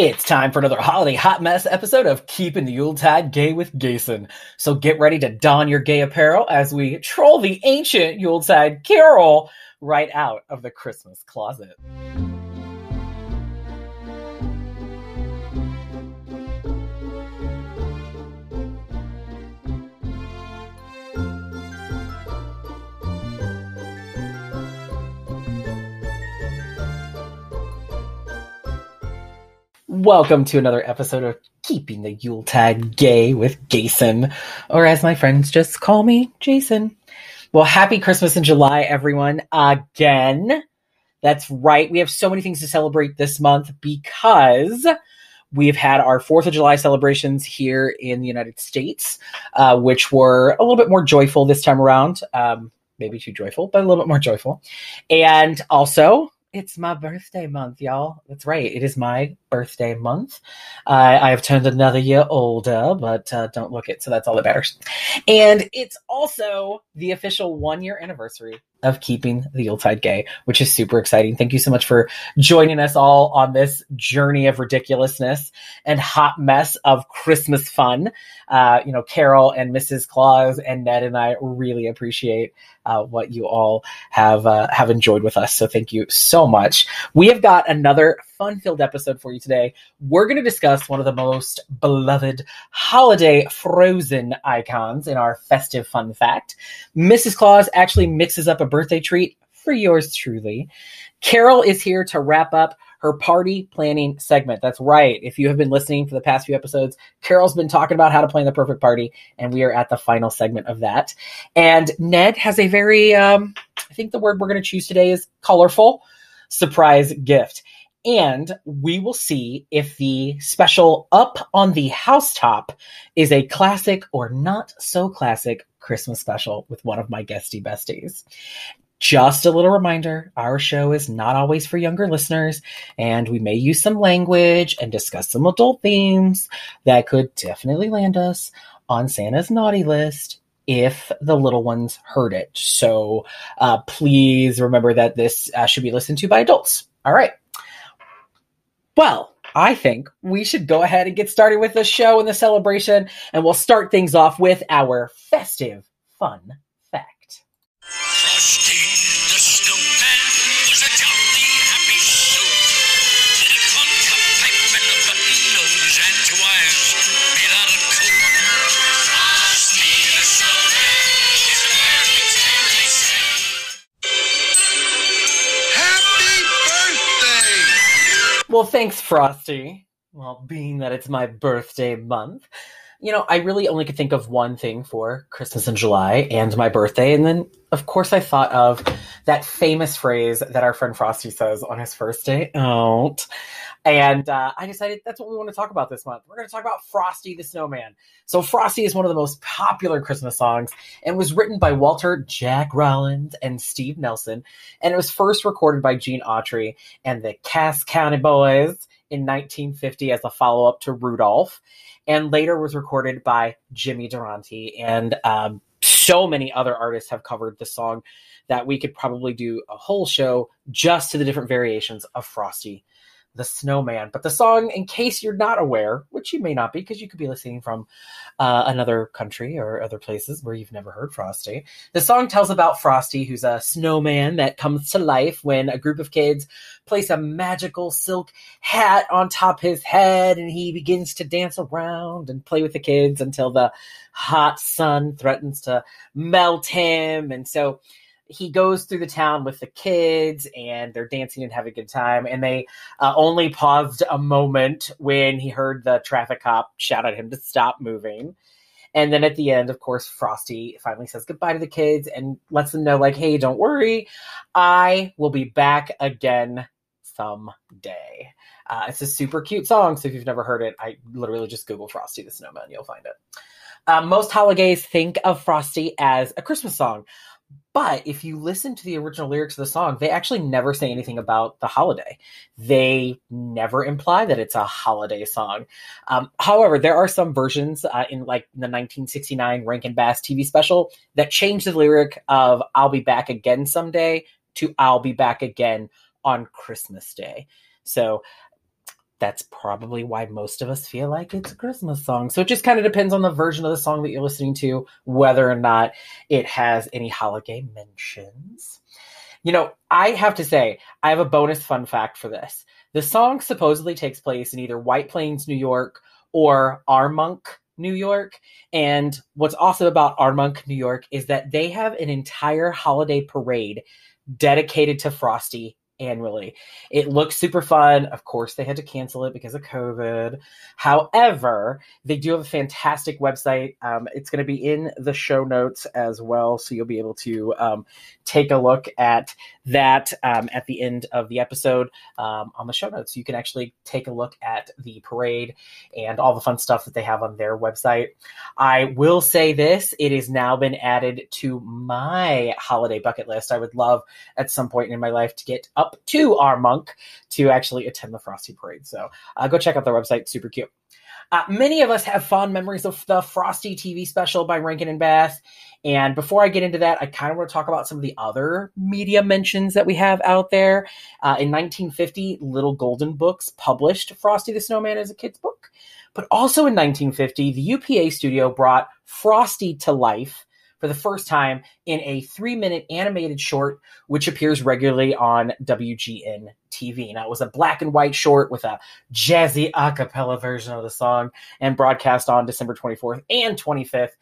It's time for another holiday hot mess episode of Keeping the Yuletide Gay with Gason. So get ready to don your gay apparel as we troll the ancient Yuletide carol right out of the Christmas closet. Welcome to another episode of Keeping the Yuletide Gay with Jason, or as my friends just call me, Jason. Well, happy Christmas in July, everyone. Again. That's right. We have so many things to celebrate this month because we've had our 4th of July celebrations here in the United States, uh, which were a little bit more joyful this time around. Um, maybe too joyful, but a little bit more joyful. And also, it's my birthday month, y'all. That's right. It is my birthday month. Uh, I have turned another year older, but uh, don't look it. So that's all that matters. And it's also the official one year anniversary of keeping the Yuletide gay, which is super exciting. Thank you so much for joining us all on this journey of ridiculousness and hot mess of Christmas fun. Uh, you know, Carol and Mrs. Claus and Ned and I really appreciate uh, what you all have uh, have enjoyed with us. So thank you so much. We have got another fun filled episode for you today. We're going to discuss one of the most beloved holiday frozen icons in our festive fun fact. Mrs. Claus actually mixes up a birthday treat for yours truly. Carol is here to wrap up her party planning segment. That's right. If you have been listening for the past few episodes, Carol's been talking about how to plan the perfect party, and we are at the final segment of that. And Ned has a very, um, I think the word we're going to choose today is colorful surprise gift. And we will see if the special Up on the Housetop is a classic or not so classic Christmas special with one of my guesty besties. Just a little reminder our show is not always for younger listeners, and we may use some language and discuss some adult themes that could definitely land us on Santa's naughty list if the little ones heard it. So uh, please remember that this uh, should be listened to by adults. All right. Well, I think we should go ahead and get started with the show and the celebration, and we'll start things off with our festive fun Well, thanks, Frosty. Well, being that it's my birthday month, you know, I really only could think of one thing for Christmas in July and my birthday. And then, of course, I thought of that famous phrase that our friend Frosty says on his first day out. And uh, I decided that's what we want to talk about this month. We're going to talk about Frosty the Snowman. So, Frosty is one of the most popular Christmas songs and was written by Walter Jack Rollins and Steve Nelson. And it was first recorded by Gene Autry and the Cass County Boys in 1950 as a follow up to Rudolph, and later was recorded by Jimmy Durante. And um, so many other artists have covered the song that we could probably do a whole show just to the different variations of Frosty the Snowman. But the song, in case you're not aware, which you may not be because you could be listening from uh, another country or other places where you've never heard Frosty, the song tells about Frosty, who's a snowman that comes to life when a group of kids place a magical silk hat on top his head and he begins to dance around and play with the kids until the hot sun threatens to melt him. And so he goes through the town with the kids and they're dancing and having a good time. And they uh, only paused a moment when he heard the traffic cop shout at him to stop moving. And then at the end of course frosty finally says goodbye to the kids and lets them know like hey don't worry. I will be back again someday. Uh, it's a super cute song so if you've never heard it i literally just google frosty the snowman you'll find it. Uh, most holidays think of frosty as a christmas song but if you listen to the original lyrics of the song, they actually never say anything about the holiday. They never imply that it's a holiday song. Um, however, there are some versions uh, in like the 1969 Rankin Bass TV special that change the lyric of "I'll be back again someday" to "I'll be back again on Christmas Day." So that's probably why most of us feel like it's a Christmas song. So it just kind of depends on the version of the song that you're listening to, whether or not it has any holiday mentions. You know, I have to say, I have a bonus fun fact for this. The song supposedly takes place in either White Plains, New York, or Armonk, New York. And what's awesome about Armonk, New York is that they have an entire holiday parade dedicated to Frosty annually. It looks super fun. Of course, they had to cancel it because of COVID. However, they do have a fantastic website. Um, it's going to be in the show notes as well. So you'll be able to um, take a look at that um, at the end of the episode um, on the show notes. You can actually take a look at the parade and all the fun stuff that they have on their website. I will say this it has now been added to my holiday bucket list. I would love at some point in my life to get up to Armonk to actually attend the Frosty Parade. So uh, go check out their website. Super cute. Uh, many of us have fond memories of the Frosty TV special by Rankin and Bass. And before I get into that, I kind of want to talk about some of the other media mentions that we have out there. Uh, in 1950, Little Golden Books published Frosty the Snowman as a kid's book. But also in 1950, the UPA studio brought Frosty to life for the first time in a three minute animated short, which appears regularly on WGN TV. Now, it was a black and white short with a jazzy a cappella version of the song and broadcast on December 24th and 25th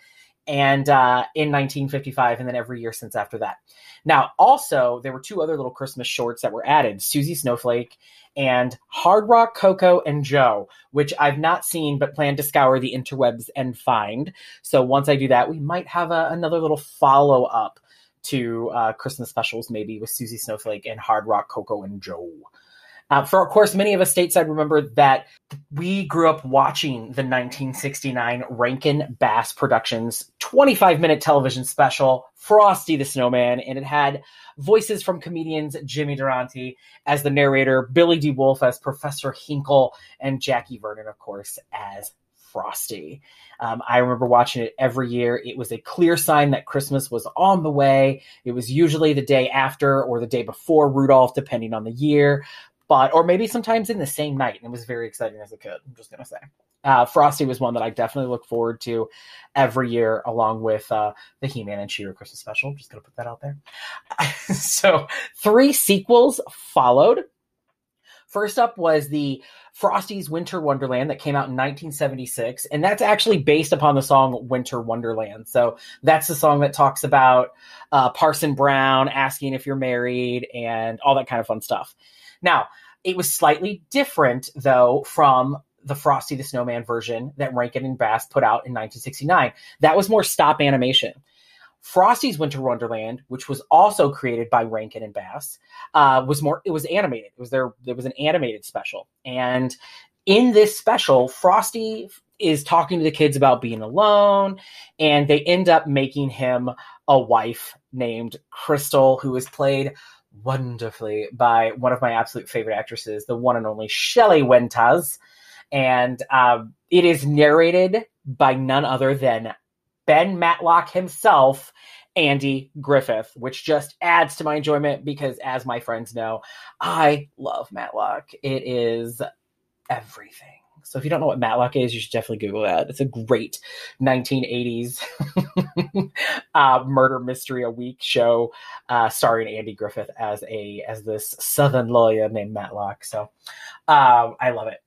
and uh, in 1955, and then every year since after that. Now, also, there were two other little Christmas shorts that were added Susie Snowflake and Hard Rock Coco and Joe, which I've not seen but plan to scour the interwebs and find. So once I do that, we might have a, another little follow up to uh, Christmas specials, maybe with Susie Snowflake and Hard Rock Coco and Joe. Uh, for of course, many of us stateside remember that we grew up watching the 1969 Rankin Bass Productions 25 minute television special, Frosty the Snowman, and it had voices from comedians Jimmy Durante as the narrator, Billy De Wolfe as Professor Hinkle, and Jackie Vernon, of course, as Frosty. Um, I remember watching it every year. It was a clear sign that Christmas was on the way. It was usually the day after or the day before Rudolph, depending on the year but or maybe sometimes in the same night. And it was very exciting as a kid. I'm just gonna say. Uh, Frosty was one that I definitely look forward to every year, along with uh, the He-Man and She-Ra Christmas special. Just gonna put that out there. so three sequels followed. First up was the Frosty's Winter Wonderland that came out in 1976, and that's actually based upon the song Winter Wonderland. So that's the song that talks about uh, Parson Brown asking if you're married and all that kind of fun stuff. Now, it was slightly different, though, from the Frosty the Snowman version that Rankin and Bass put out in 1969. That was more stop animation. Frosty's Winter Wonderland, which was also created by Rankin and Bass, uh, was more. It was animated. It was there. There was an animated special, and in this special, Frosty is talking to the kids about being alone, and they end up making him a wife named Crystal, who is played wonderfully by one of my absolute favorite actresses, the one and only Shelley Winters. And um, it is narrated by none other than Ben Matlock himself, Andy Griffith, which just adds to my enjoyment because, as my friends know, I love Matlock. It is everything. So if you don't know what Matlock is, you should definitely Google that. It's a great 1980s uh, murder mystery a week show uh, starring Andy Griffith as a as this Southern lawyer named Matlock. So uh, I love it.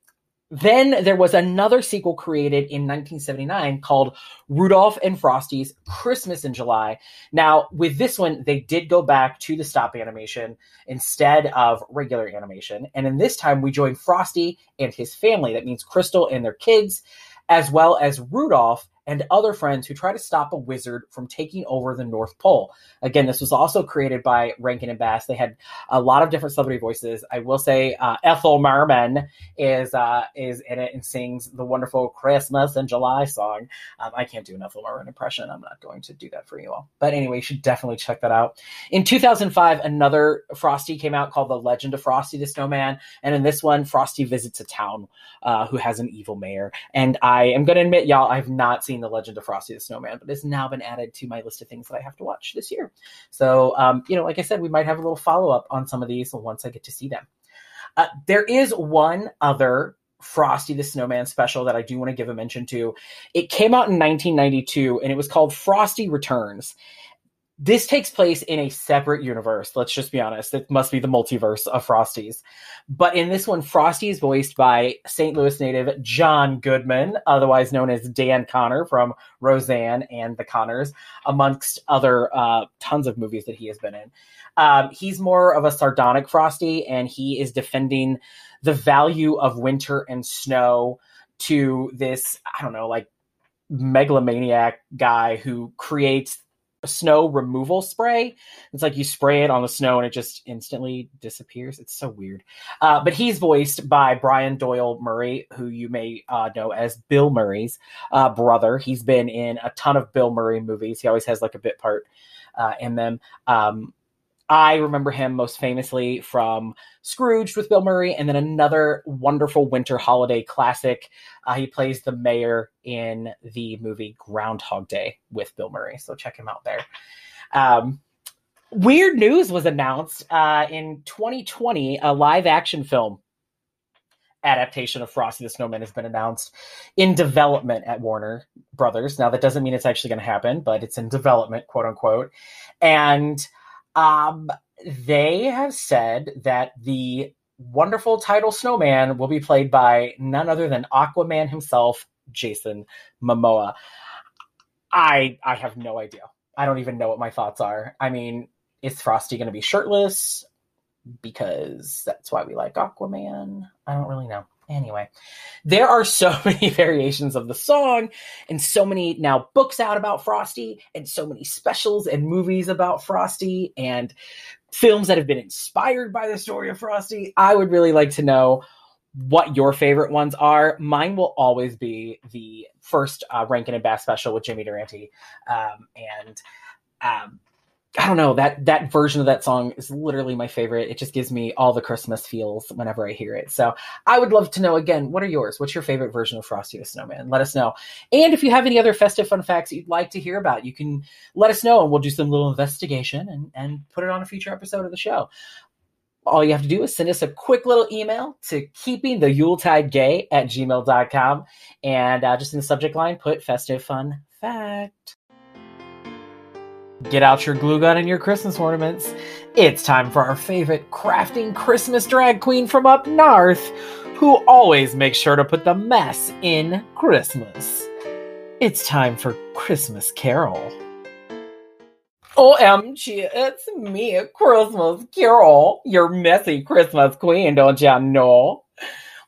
Then there was another sequel created in 1979 called Rudolph and Frosty's Christmas in July. Now, with this one, they did go back to the stop animation instead of regular animation. And in this time, we join Frosty and his family. That means Crystal and their kids, as well as Rudolph and other friends who try to stop a wizard from taking over the North Pole. Again, this was also created by Rankin and Bass. They had a lot of different celebrity voices. I will say uh, Ethel Merman is uh, is in it and sings the wonderful Christmas in July song. Um, I can't do an Ethel Merman impression. I'm not going to do that for you all. But anyway, you should definitely check that out. In 2005, another Frosty came out called The Legend of Frosty the Snowman, and in this one, Frosty visits a town uh, who has an evil mayor. And I am going to admit, y'all, I've not seen The Legend of Frosty the Snowman, but it's now been added to my list of things that I have to watch this year. So, um, you know, like I said, we might have a little follow up on some of these once I get to see them. Uh, there is one other Frosty the Snowman special that I do want to give a mention to. It came out in 1992 and it was called Frosty Returns. This takes place in a separate universe. Let's just be honest. It must be the multiverse of Frosties. But in this one, Frosty is voiced by St. Louis native John Goodman, otherwise known as Dan Conner from Roseanne and The Conners, amongst other uh, tons of movies that he has been in. Um, he's more of a sardonic Frosty, and he is defending the value of winter and snow to this, I don't know, like megalomaniac guy who creates snow removal spray. It's like you spray it on the snow and it just instantly disappears. It's so weird. Uh, but he's voiced by Brian Doyle Murray, who you may uh, know as Bill Murray's uh, brother. He's been in a ton of Bill Murray movies. He always has like a bit part uh, in them. Um, I remember him most famously from Scrooged with Bill Murray, and then another wonderful winter holiday classic. Uh, he plays the mayor in the movie Groundhog Day with Bill Murray, so check him out there. Um, weird news was announced uh, in 2020. A live action film adaptation of Frosty the Snowman has been announced in development at Warner Brothers. Now, that doesn't mean it's actually going to happen, but it's in development, quote unquote. And um, they have said that the wonderful title Snowman will be played by none other than Aquaman himself, Jason Momoa. I I have no idea. I don't even know what my thoughts are. I mean, is Frosty going to be shirtless? Because that's why we like Aquaman. I don't really know. Anyway, there are so many variations of the song and so many now books out about Frosty and so many specials and movies about Frosty and films that have been inspired by the story of Frosty. I would really like to know what your favorite ones are. Mine will always be the first uh, Rankin and Bass special with Jimmy Durante. Um, and um, I don't know that that version of that song is literally my favorite. It just gives me all the Christmas feels whenever I hear it. So I would love to know again, what are yours? What's your favorite version of Frosty the Snowman? Let us know. And if you have any other festive fun facts you'd like to hear about, you can let us know and we'll do some little investigation and, and put it on a future episode of the show. All you have to do is send us a quick little email to keeping the Yuletide gay at gmail.com. And uh, just in the subject line, put festive fun fact. Get out your glue gun and your Christmas ornaments. It's time for our favorite crafting Christmas drag queen from up north, who always makes sure to put the mess in Christmas. It's time for Christmas Carol. OMG, it's me, Christmas Carol, your messy Christmas queen, don't ya know?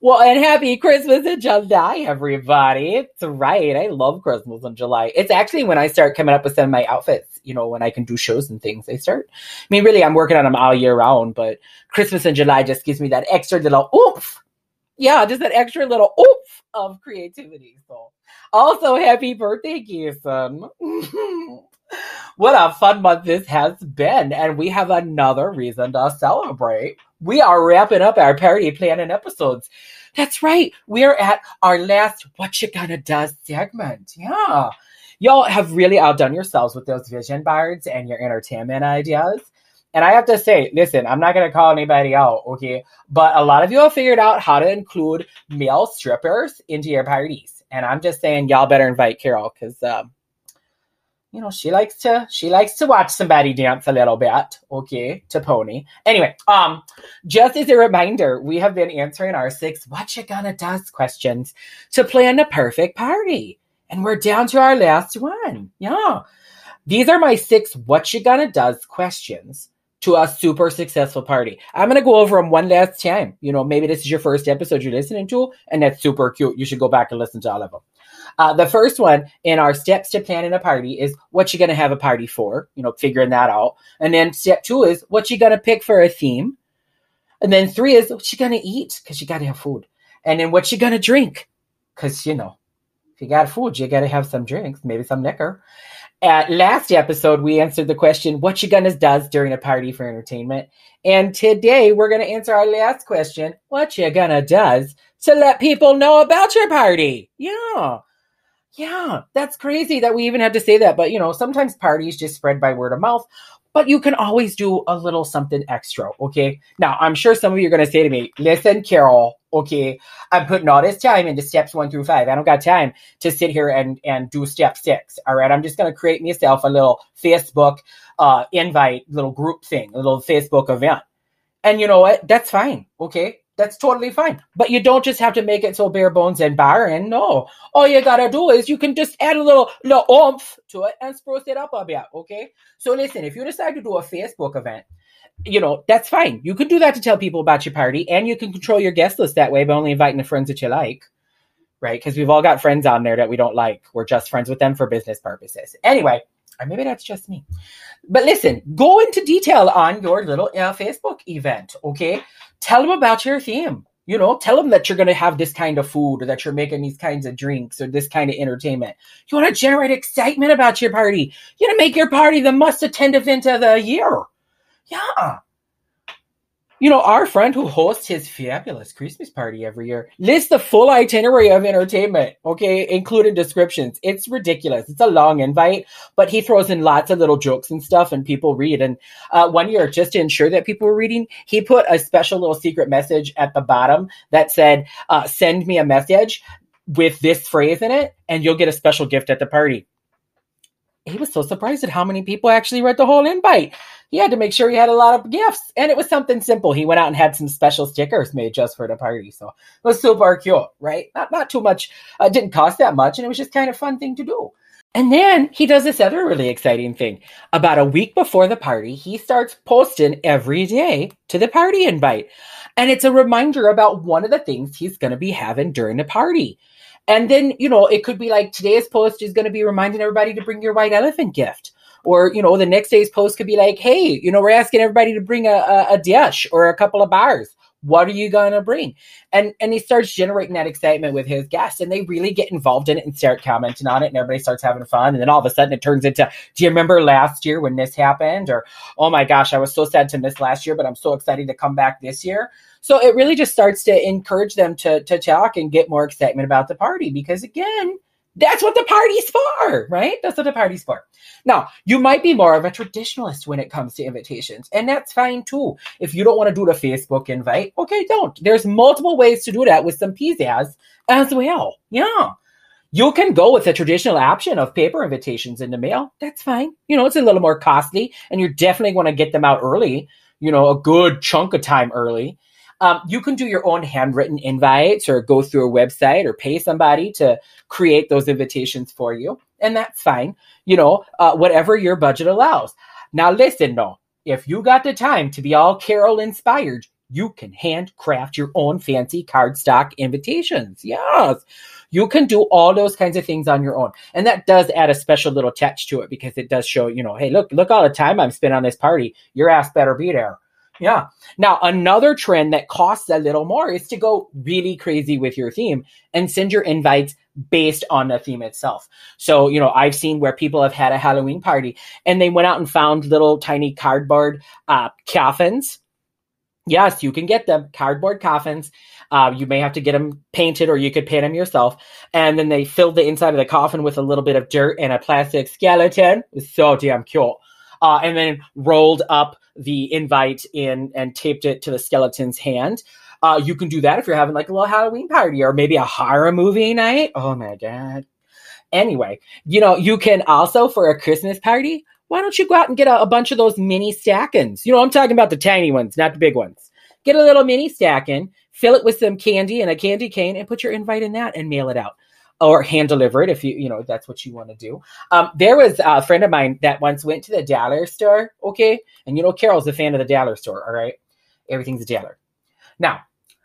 Well, and happy Christmas in July, everybody. It's right. I love Christmas in July. It's actually when I start coming up with some of my outfits, you know, when I can do shows and things. I start, I mean, really, I'm working on them all year round, but Christmas in July just gives me that extra little oomph. Yeah, just that extra little oomph of creativity. So, also, happy birthday, Gieson. what a fun month this has been, and we have another reason to celebrate. We are wrapping up our parody planning episodes. That's right. We're at our last What You Gonna Do segment. Yeah. Y'all have really outdone yourselves with those vision boards and your entertainment ideas. And I have to say, listen, I'm not going to call anybody out, okay? But a lot of you have figured out how to include male strippers into your parties. And I'm just saying, y'all better invite Carol because, um, you know, she likes to she likes to watch somebody dance a little bit, okay, to pony. Anyway, um, just as a reminder, we have been answering our six what you gonna does questions to plan the perfect party. And we're down to our last one. Yeah. These are my six what you gonna does questions to a super successful party. I'm gonna go over them one last time. You know, maybe this is your first episode you're listening to, and that's super cute. You should go back and listen to all of them. Uh, the first one in our steps to planning a party is what you're going to have a party for, you know, figuring that out. And then step two is what you're going to pick for a theme. And then three is what you're going to eat because you got to have food. And then what you're going to drink because, you know, if you got food, you got to have some drinks, maybe some liquor. At last episode, we answered the question, what you gonna does during a party for entertainment? And today we're gonna answer our last question, what you gonna does to let people know about your party? Yeah. Yeah, that's crazy that we even had to say that. But you know, sometimes parties just spread by word of mouth. but you can always do a little something extra, okay? Now, I'm sure some of you are going to say to me, listen, Carol, okay, I'm putting all this time into steps one through five. I don't got time to sit here and, and do step six, all right? I'm just going to create myself a little Facebook uh, invite, little group thing, a little Facebook event. And you know what? That's fine, okay? That's totally fine. But you don't just have to make it so bare bones and barren. No. All you gotta do is you can just add a little little oomph to it and spruce it up a bit. Okay. So listen, if you decide to do a Facebook event, you know, that's fine. You can do that to tell people about your party and you can control your guest list that way by only inviting the friends that you like. Right? Because we've all got friends on there that we don't like. We're just friends with them for business purposes. Anyway, or maybe that's just me. But listen, go into detail on your little uh, Facebook event, okay? Tell them about your theme. You know, tell them that you're going to have this kind of food or that you're making these kinds of drinks or this kind of entertainment. You want to generate excitement about your party. You want to make your party the must attend event of the year. Yeah. You know, our friend who hosts his fabulous Christmas party every year lists the full itinerary of entertainment, okay, including descriptions. It's ridiculous. It's a long invite, but he throws in lots of little jokes and stuff, and people read. And uh, one year, just to ensure that people were reading, he put a special little secret message at the bottom that said, uh, Send me a message with this phrase in it, and you'll get a special gift at the party he was so surprised at how many people actually read the whole invite. He had to make sure he had a lot of gifts, and it was something simple. He went out and had some special stickers made just for the party, so it was super cute, right? Not not too much. Uh, didn't cost that much, and it was just kind of fun thing to do. And then he does this other really exciting thing. About a week before the party, he starts posting every day to the party invite. And it's a reminder about one of the things he's going to be having during the party. And then, you know, it could be like today's post is going to be reminding everybody to bring your white elephant gift. Or, you know, the next day's post could be like, hey, you know, we're asking everybody to bring a, a, a dish or a couple of bars. What are you going to bring? And and he starts generating that excitement with his guests, and they really get involved in it and start commenting on it, and everybody starts having fun. And then all of a sudden, it turns into, do you remember last year when this happened? Or, oh my gosh, I was so sad to miss last year, but I'm so excited to come back this year. So it really just starts to encourage them to to talk and get more excitement about the party because again, that's what the party's for, right? That's what the party's for. Now, you might be more of a traditionalist when it comes to invitations, and that's fine too. If you don't want to do the Facebook invite, okay, don't. There's multiple ways to do that with some pizzazz as well. Yeah. You can go with the traditional option of paper invitations in the mail. That's fine. You know, it's a little more costly, and you're definitely going to get them out early, you know, a good chunk of time early. Um, you can do your own handwritten invites or go through a website or pay somebody to create those invitations for you. And that's fine, you know, uh, whatever your budget allows. Now, listen, though, if you got the time to be all Carol inspired, you can handcraft your own fancy cardstock invitations. Yes. You can do all those kinds of things on your own. And that does add a special little touch to it because it does show, you know, hey, look, look all the time I'm spent on this party. Your ass better be there. Yeah. Now, another trend that costs a little more is to go really crazy with your theme and send your invites based on the theme itself. So, you know, I've seen where people have had a Halloween party and they went out and found little tiny cardboard uh, coffins. Yes, you can get them cardboard coffins. Uh, you may have to get them painted or you could paint them yourself. And then they filled the inside of the coffin with a little bit of dirt and a plastic skeleton. It's so damn cute. Uh, and then rolled up the invite in and taped it to the skeleton's hand. Uh, you can do that if you're having like a little Halloween party or maybe a horror movie night. Oh my god. Anyway, you know, you can also for a Christmas party, why don't you go out and get a, a bunch of those mini stackins? You know, I'm talking about the tiny ones, not the big ones. Get a little mini stackin, fill it with some candy and a candy cane, and put your invite in that and mail it out or hand deliver it if you you know that's what you want to do. Um, there was a friend of mine that once went to the dollar store. Okay, and you know Carol's a fan of the dollar store. All right, everything's a dollar. Now,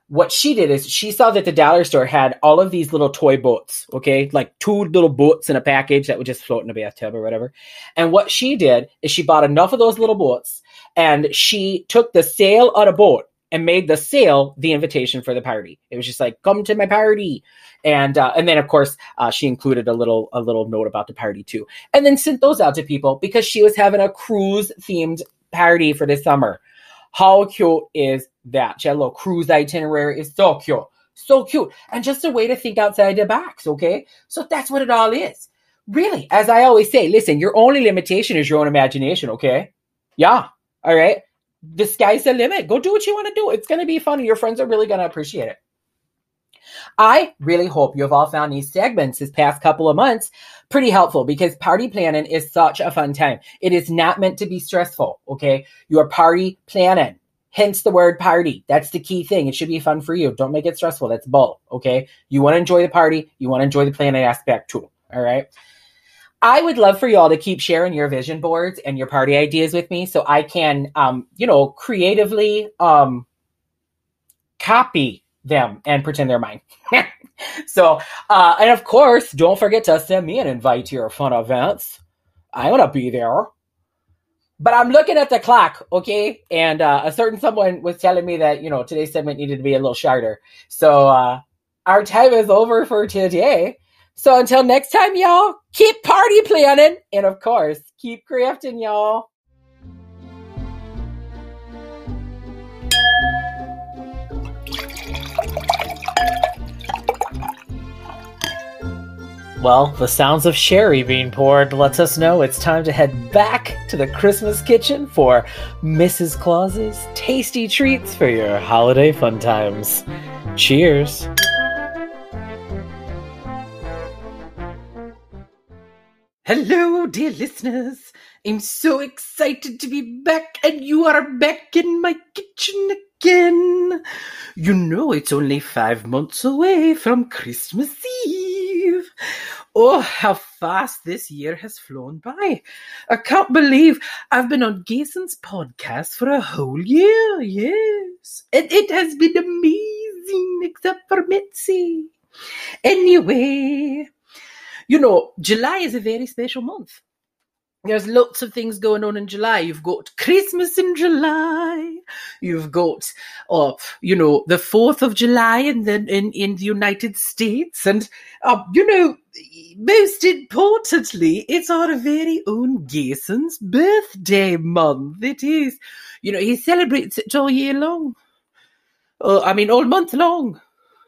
what she did is she saw that the dollar store had all of these little toy boats. Okay, like two little boats in a package that would just float in a bathtub or whatever. And what she did is she bought enough of those little boats and she took the sail on a boat and made the sail the invitation for the party. It was just like, come to my party. And uh, and then of course uh, she included a little a little note about the party too, and then sent those out to people because she was having a cruise themed party for this summer. How cute is that? She had a little cruise itinerary. It's so cute, so cute, and just a way to think outside the box. Okay, so that's what it all is. Really, as I always say, listen, your only limitation is your own imagination. Okay, Yeah. All right. The sky's the limit. Go do what you want to do. It's going to be fun. and Your friends are really going to appreciate it. I really hope you have all found these segments this past couple of months pretty helpful because party planning is such a fun time. It is not meant to be stressful. Okay. You are party planning. Hence the word party. That's the key thing. It should be fun for you. Don't make it stressful. That's bull. Okay. You want to enjoy the party. You want to enjoy the planning aspect too. All right. I would love for y'all to keep sharing your vision boards and your party ideas with me so I can, um, you know, creatively um, copy them and pretend they're mine. so, uh, and of course, don't forget to send me an invite to your fun events. I want to be there. But I'm looking at the clock, okay? And uh, a certain someone was telling me that, you know, today's segment needed to be a little shorter. So uh, our time is over for today. So until next time, y'all, keep party planning. And of course, keep crafting, y'all. Well, the sounds of sherry being poured lets us know it's time to head back to the Christmas kitchen for Mrs. Claus's tasty treats for your holiday fun times. Cheers. Hello, dear listeners. I'm so excited to be back, and you are back in my kitchen again. You know, it's only five months away from Christmas Eve. Oh, how fast this year has flown by. I can't believe I've been on Gason's podcast for a whole year. Yes. And it has been amazing, except for Mitzi. Anyway, you know, July is a very special month. There's lots of things going on in July. You've got Christmas in July. You've got, uh, you know, the 4th of July in the, in, in the United States. And, uh, you know, most importantly, it's our very own Gason's birthday month. It is. You know, he celebrates it all year long. Uh, I mean, all month long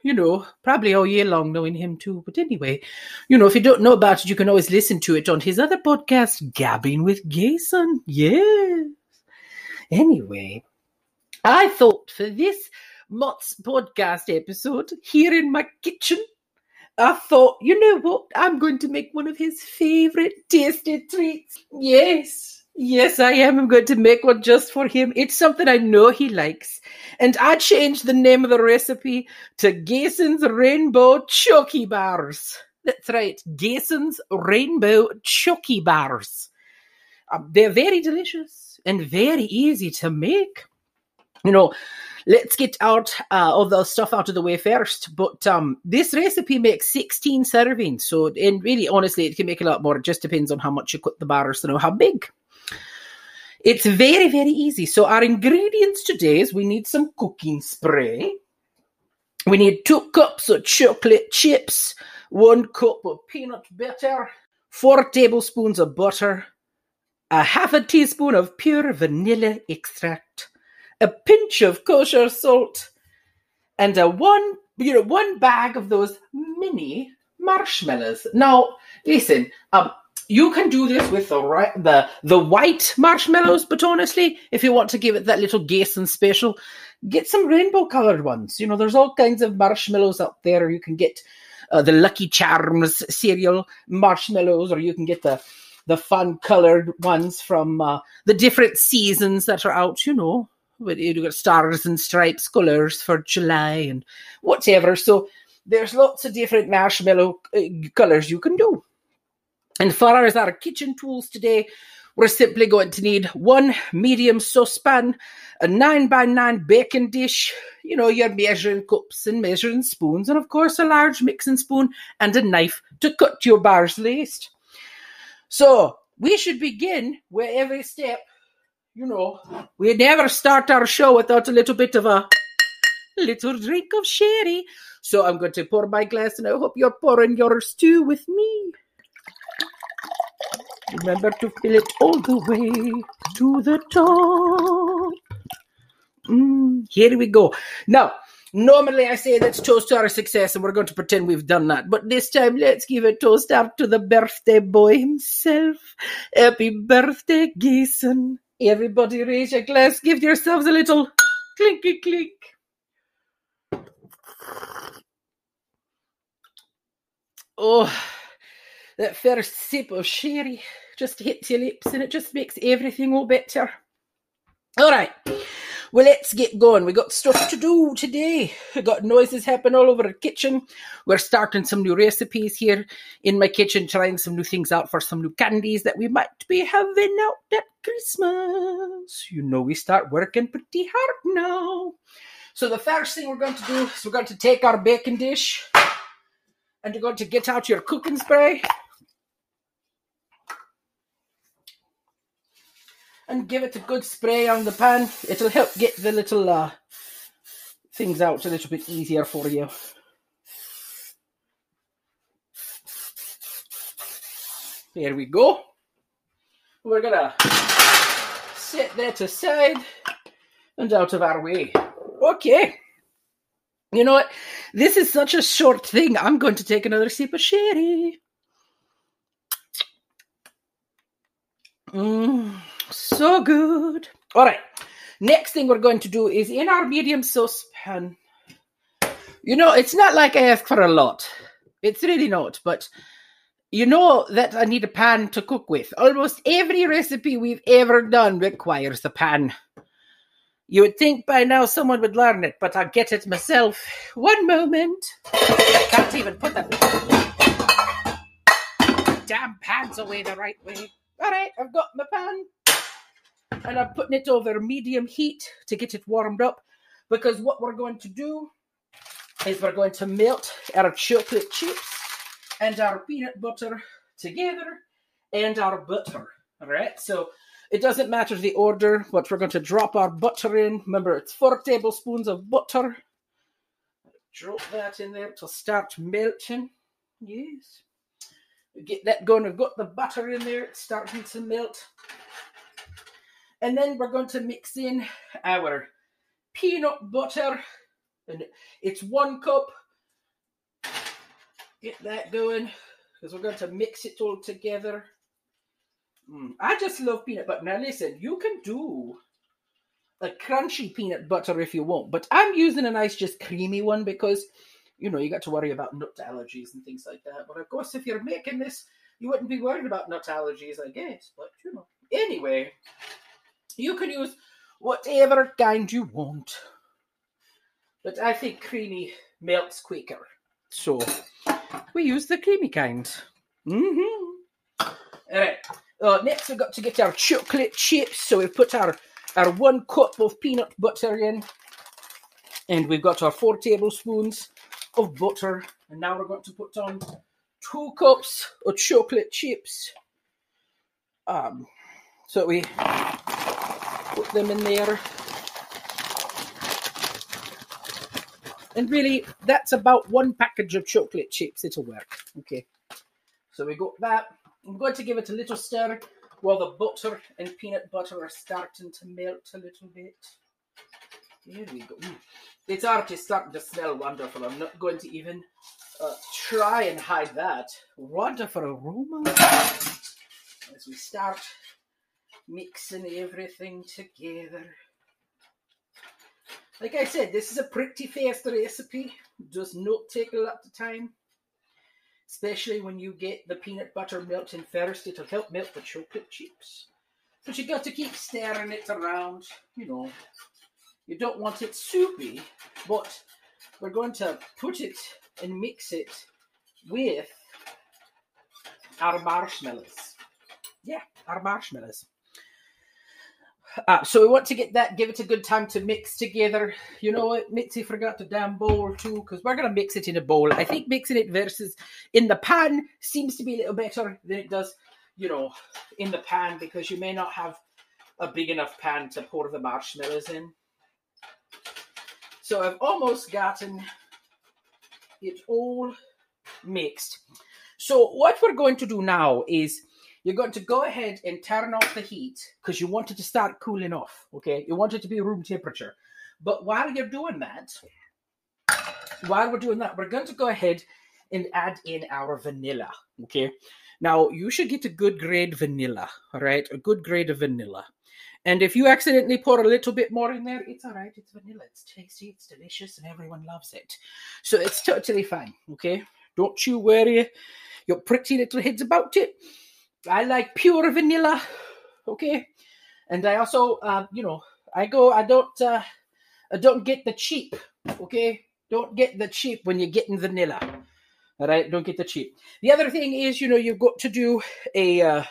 you know, probably all year long knowing him too. But anyway, you know, if you don't know about it, you can always listen to it on his other podcast, Gabbing with Gayson. Yes. Anyway, I thought for this month's podcast episode here in my kitchen, I thought, you know what? I'm going to make one of his favorite tasty treats. Yes. Yes, I am. I'm going to make one just for him. It's something I know he likes. And I changed the name of the recipe to Gason's Rainbow Chucky Bars. That's right, Gason's Rainbow Chucky Bars. Um, they're very delicious and very easy to make. You know, let's get out uh, all the stuff out of the way first. But um, this recipe makes 16 servings. So, and really, honestly, it can make a lot more. It just depends on how much you cook the bars know how big. It's very, very easy. So our ingredients today is we need some cooking spray. We need two cups of chocolate chips, one cup of peanut butter, four tablespoons of butter, a half a teaspoon of pure vanilla extract, a pinch of kosher salt, and a one, you know, one bag of those mini marshmallows. Now, listen, um, you can do this with the right, the the white marshmallows, but honestly, if you want to give it that little Gason special, get some rainbow colored ones. You know, there's all kinds of marshmallows out there. You can get uh, the Lucky Charms cereal marshmallows, or you can get the the fun colored ones from uh, the different seasons that are out. You know, with you got stars and stripes colors for July and whatever. So there's lots of different marshmallow uh, colors you can do. And for our kitchen tools today, we're simply going to need one medium saucepan, a 9 by 9 baking dish, you know, your measuring cups and measuring spoons, and of course a large mixing spoon and a knife to cut your bars laced. So, we should begin with every step. You know, we never start our show without a little bit of a little drink of sherry. So, I'm going to pour my glass, and I hope you're pouring yours too with me. Remember to fill it all the way to the top. Mm, here we go. Now, normally I say let's toast to our success, and we're going to pretend we've done that. But this time, let's give a toast out to the birthday boy himself. Happy birthday, Gason. Everybody raise your glass, give yourselves a little clinky clink. Oh, that first sip of sherry just hits your lips and it just makes everything all better. All right. Well, let's get going. We got stuff to do today. We got noises happening all over the kitchen. We're starting some new recipes here in my kitchen, trying some new things out for some new candies that we might be having out at Christmas. You know, we start working pretty hard now. So the first thing we're going to do is we're going to take our baking dish and you're going to get out your cooking spray and give it a good spray on the pan. It'll help get the little uh, things out a little bit easier for you. There we go. We're gonna set that aside and out of our way. Okay. You know what? This is such a short thing. I'm going to take another sip of sherry. Mmm, so good. All right. Next thing we're going to do is in our medium saucepan. You know, it's not like I ask for a lot. It's really not, but you know that I need a pan to cook with. Almost every recipe we've ever done requires a pan. You would think by now someone would learn it, but I get it myself. One moment. I can't even put the damn pans away the right way. All right, I've got my pan. And I'm putting it over medium heat to get it warmed up. Because what we're going to do is we're going to melt our chocolate chips and our peanut butter together and our butter. All right, so it doesn't matter the order, but we're going to drop our butter in. Remember, it's four tablespoons of butter. Drop that in there to start melting. Yes. Get that going. We've got the butter in there. It's starting to melt. And then we're going to mix in our peanut butter. And it's one cup. Get that going because we're going to mix it all together. Mm, I just love peanut butter. Now, listen, you can do a crunchy peanut butter if you want, but I'm using a nice, just creamy one because, you know, you got to worry about nut allergies and things like that. But of course, if you're making this, you wouldn't be worried about nut allergies, I guess. But, you know, anyway, you can use whatever kind you want. But I think creamy melts quicker. So we use the creamy kind. Mm-hmm. All right. Uh, next, we've got to get our chocolate chips. So we've put our, our one cup of peanut butter in. And we've got our four tablespoons of butter. And now we're going to put on two cups of chocolate chips. Um, so we put them in there. And really, that's about one package of chocolate chips. It'll work. Okay. So we got that. I'm going to give it a little stir while the butter and peanut butter are starting to melt a little bit. There we go. Mm. It's already starting to smell wonderful. I'm not going to even uh, try and hide that. Wonderful aroma. As we start mixing everything together. Like I said, this is a pretty fast recipe. Does not take a lot of time especially when you get the peanut butter melting first. It'll help melt the chocolate chips. But you got to keep stirring it around. You know, you don't want it soupy, but we're going to put it and mix it with our marshmallows. Yeah, our marshmallows. Uh, so we want to get that, give it a good time to mix together. You know what? Mitzi forgot the damn bowl too, because we're going to mix it in a bowl. I think mixing it versus in the pan seems to be a little better than it does, you know, in the pan, because you may not have a big enough pan to pour the marshmallows in. So I've almost gotten it all mixed. So what we're going to do now is you're going to go ahead and turn off the heat because you want it to start cooling off. Okay, you want it to be room temperature. But while you're doing that, while we're doing that, we're going to go ahead and add in our vanilla. Okay, now you should get a good grade vanilla. All right, a good grade of vanilla. And if you accidentally pour a little bit more in there, it's all right. It's vanilla. It's tasty. It's delicious, and everyone loves it. So it's totally fine. Okay, don't you worry your pretty little heads about it. I like pure vanilla. Okay, and I also, uh, you know, I go. I don't. Uh, I don't get the cheap. Okay, don't get the cheap when you're getting vanilla. All right, don't get the cheap. The other thing is, you know, you've got to do a uh,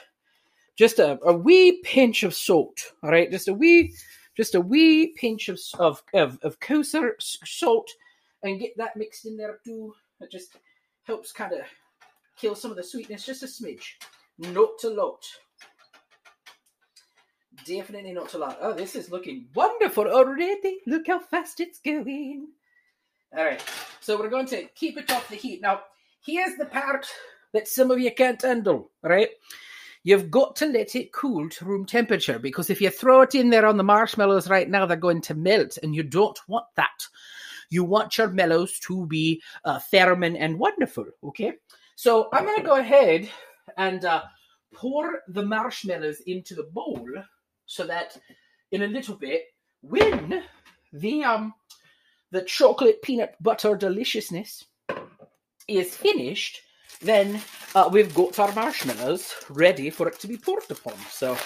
just a, a wee pinch of salt. All right, just a wee, just a wee pinch of of of, of kosher salt, and get that mixed in there too. It just helps kind of kill some of the sweetness, just a smidge, not a lot. Definitely not a lot. Oh, this is looking wonderful already. Look how fast it's going. All right, so we're going to keep it off the heat. Now, here's the part that some of you can't handle, right? You've got to let it cool to room temperature because if you throw it in there on the marshmallows right now, they're going to melt, and you don't want that. You want your mellows to be uh, and wonderful, okay? So I'm going to go ahead and uh, pour the marshmallows into the bowl so that in a little bit, when the um the chocolate peanut butter deliciousness is finished, then uh, we've got our marshmallows ready for it to be poured upon. So,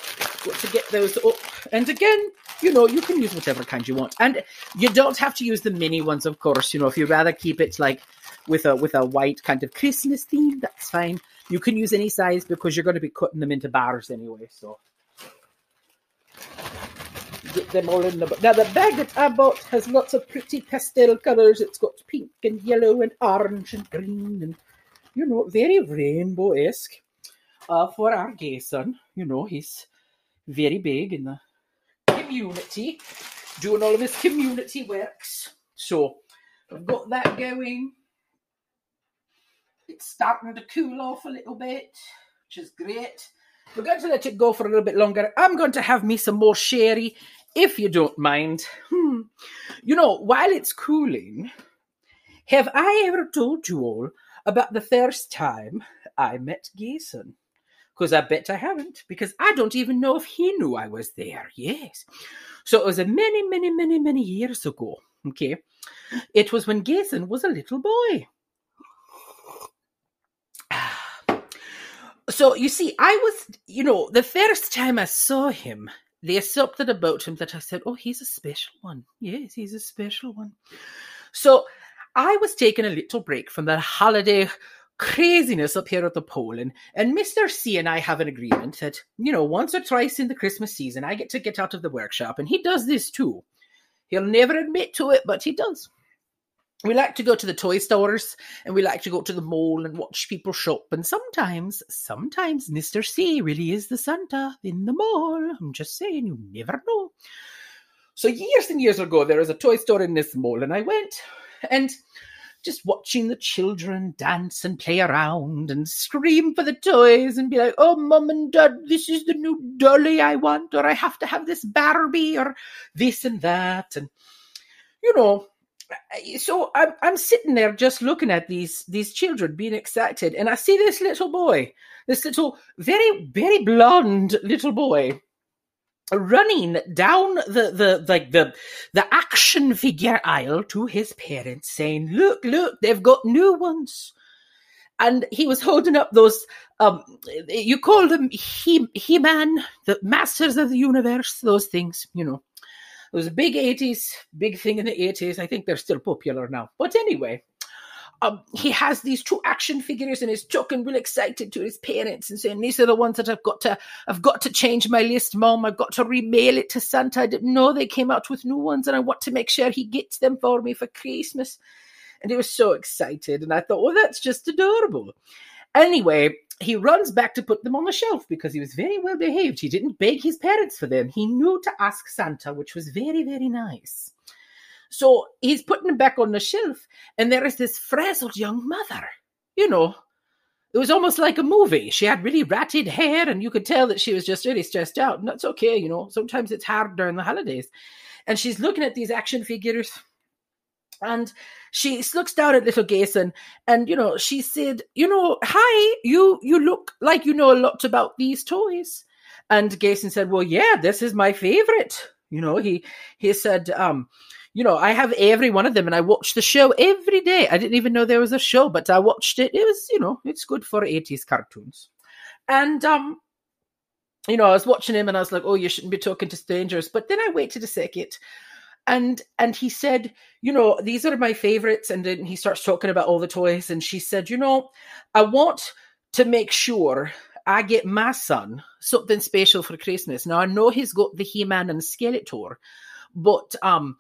got to get those up. And again, you know, you can use whatever kind you want, and you don't have to use the mini ones, of course. You know, if you rather keep it like with a with a white kind of Christmas theme, that's fine. You can use any size because you're going to be cutting them into bars anyway. So get them all in the bag. now the bag that I bought has lots of pretty pastel colours. It's got pink and yellow and orange and green and you know very rainbow esque. Uh, for our gay son, you know he's very big in the community, doing all of his community works. So I've got that going. It's starting to cool off a little bit, which is great. We're going to let it go for a little bit longer. I'm going to have me some more sherry, if you don't mind. Hmm. You know, while it's cooling, have I ever told you all about the first time I met Gayson? Because I bet I haven't, because I don't even know if he knew I was there. Yes. So it was a many, many, many, many years ago. Okay. It was when Gayson was a little boy. So you see, I was, you know, the first time I saw him, there's something about him that I said, oh, he's a special one. Yes, he's a special one. So I was taking a little break from the holiday craziness up here at the pole, and, and Mr. C and I have an agreement that, you know, once or twice in the Christmas season, I get to get out of the workshop, and he does this too. He'll never admit to it, but he does we like to go to the toy stores and we like to go to the mall and watch people shop. And sometimes, sometimes Mr. C really is the Santa in the mall. I'm just saying, you never know. So, years and years ago, there was a toy store in this mall, and I went and just watching the children dance and play around and scream for the toys and be like, oh, mom and dad, this is the new dolly I want, or I have to have this Barbie, or this and that. And, you know, so I'm I'm sitting there just looking at these these children being excited, and I see this little boy, this little very very blonde little boy, running down the the like the the action figure aisle to his parents, saying, "Look, look, they've got new ones." And he was holding up those, um, you call them He He Man, the Masters of the Universe, those things, you know. It was a big 80s, big thing in the 80s. I think they're still popular now. But anyway, um, he has these two action figures and he's talking real excited to his parents and saying, These are the ones that I've got to I've got to change my list, Mom. I've got to remail it to Santa. I didn't know they came out with new ones and I want to make sure he gets them for me for Christmas. And he was so excited, and I thought, well, that's just adorable. Anyway, he runs back to put them on the shelf because he was very well behaved. He didn't beg his parents for them. He knew to ask Santa, which was very, very nice. So he's putting them back on the shelf, and there is this frazzled young mother. You know, it was almost like a movie. She had really ratted hair, and you could tell that she was just really stressed out. And that's okay, you know. Sometimes it's hard during the holidays. And she's looking at these action figures and she looks down at little Gayson and you know she said you know hi you you look like you know a lot about these toys And Gayson said, Well, yeah, this is my favorite. You know, he he said, um, you know, I have every one of them and I watch the show every day. I didn't even know there was a show, but I watched it. It was, you know, it's good for 80s cartoons. And um, you know, I was watching him and I was like, oh, you shouldn't be talking to strangers. But then I waited a second and and he said, you know, these are my favorites. And then he starts talking about all the toys. And she said, you know, I want to make sure I get my son something special for Christmas. Now I know he's got the He-Man and Skeletor, but um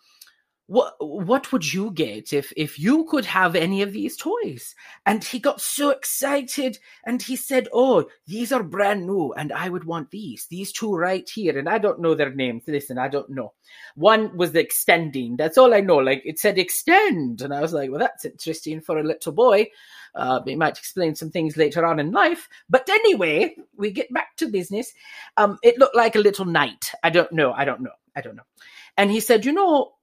what what would you get if if you could have any of these toys? And he got so excited and he said oh these are brand new and i would want these these two right here. And i don't know their names. Listen i don't know. One was the extending. That's all i know. Like it said extend. And i was like well that's interesting for a little boy. Uh, it might explain some things later on in life. But anyway we get back to business. Um it looked like a little knight. I don't know. I don't know. I don't know. And he said you know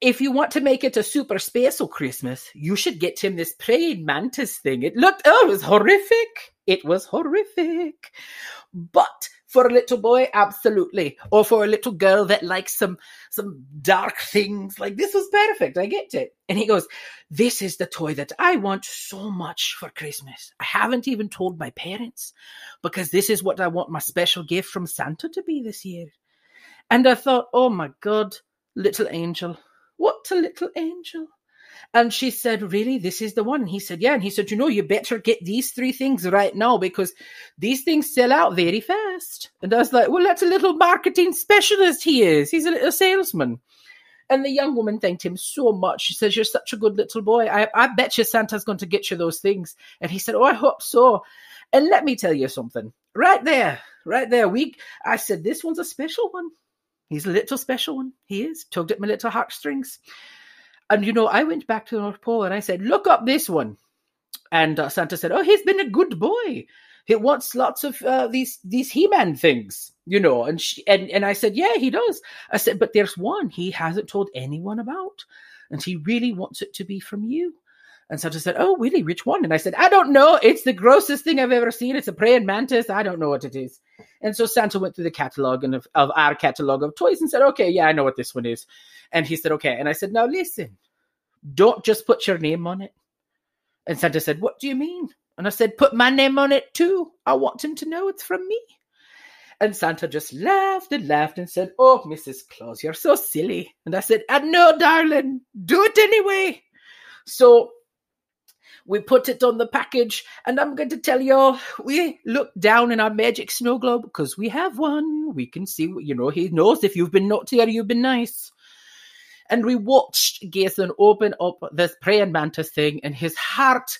if you want to make it a super special Christmas, you should get him this praying mantis thing. It looked, oh, it was horrific. It was horrific. But for a little boy, absolutely. Or for a little girl that likes some, some dark things, like this was perfect. I get it. And he goes, this is the toy that I want so much for Christmas. I haven't even told my parents because this is what I want my special gift from Santa to be this year. And I thought, oh my God, little angel what a little angel. And she said, Really, this is the one? He said, Yeah. And he said, You know, you better get these three things right now because these things sell out very fast. And I was like, Well, that's a little marketing specialist he is. He's a little salesman. And the young woman thanked him so much. She says, You're such a good little boy. I, I bet you Santa's going to get you those things. And he said, Oh, I hope so. And let me tell you something. Right there, right there. We I said, This one's a special one. He's a little special one. He is. Tugged at my little heartstrings. And, you know, I went back to the North Pole and I said, look up this one. And uh, Santa said, oh, he's been a good boy. He wants lots of uh, these these He-Man things, you know. And, she, and and I said, yeah, he does. I said, but there's one he hasn't told anyone about, and he really wants it to be from you. And Santa said, Oh, really? Which one? And I said, I don't know. It's the grossest thing I've ever seen. It's a praying mantis. I don't know what it is. And so Santa went through the catalog and of, of our catalog of toys and said, Okay, yeah, I know what this one is. And he said, Okay. And I said, Now listen, don't just put your name on it. And Santa said, What do you mean? And I said, Put my name on it too. I want him to know it's from me. And Santa just laughed and laughed and said, Oh, Mrs. Claus, you're so silly. And I said, I know, darling. Do it anyway. So we put it on the package, and I'm going to tell y'all, we look down in our magic snow globe because we have one. We can see, you know, he knows if you've been naughty or you've been nice. And we watched Gayson open up this praying mantis thing, and his heart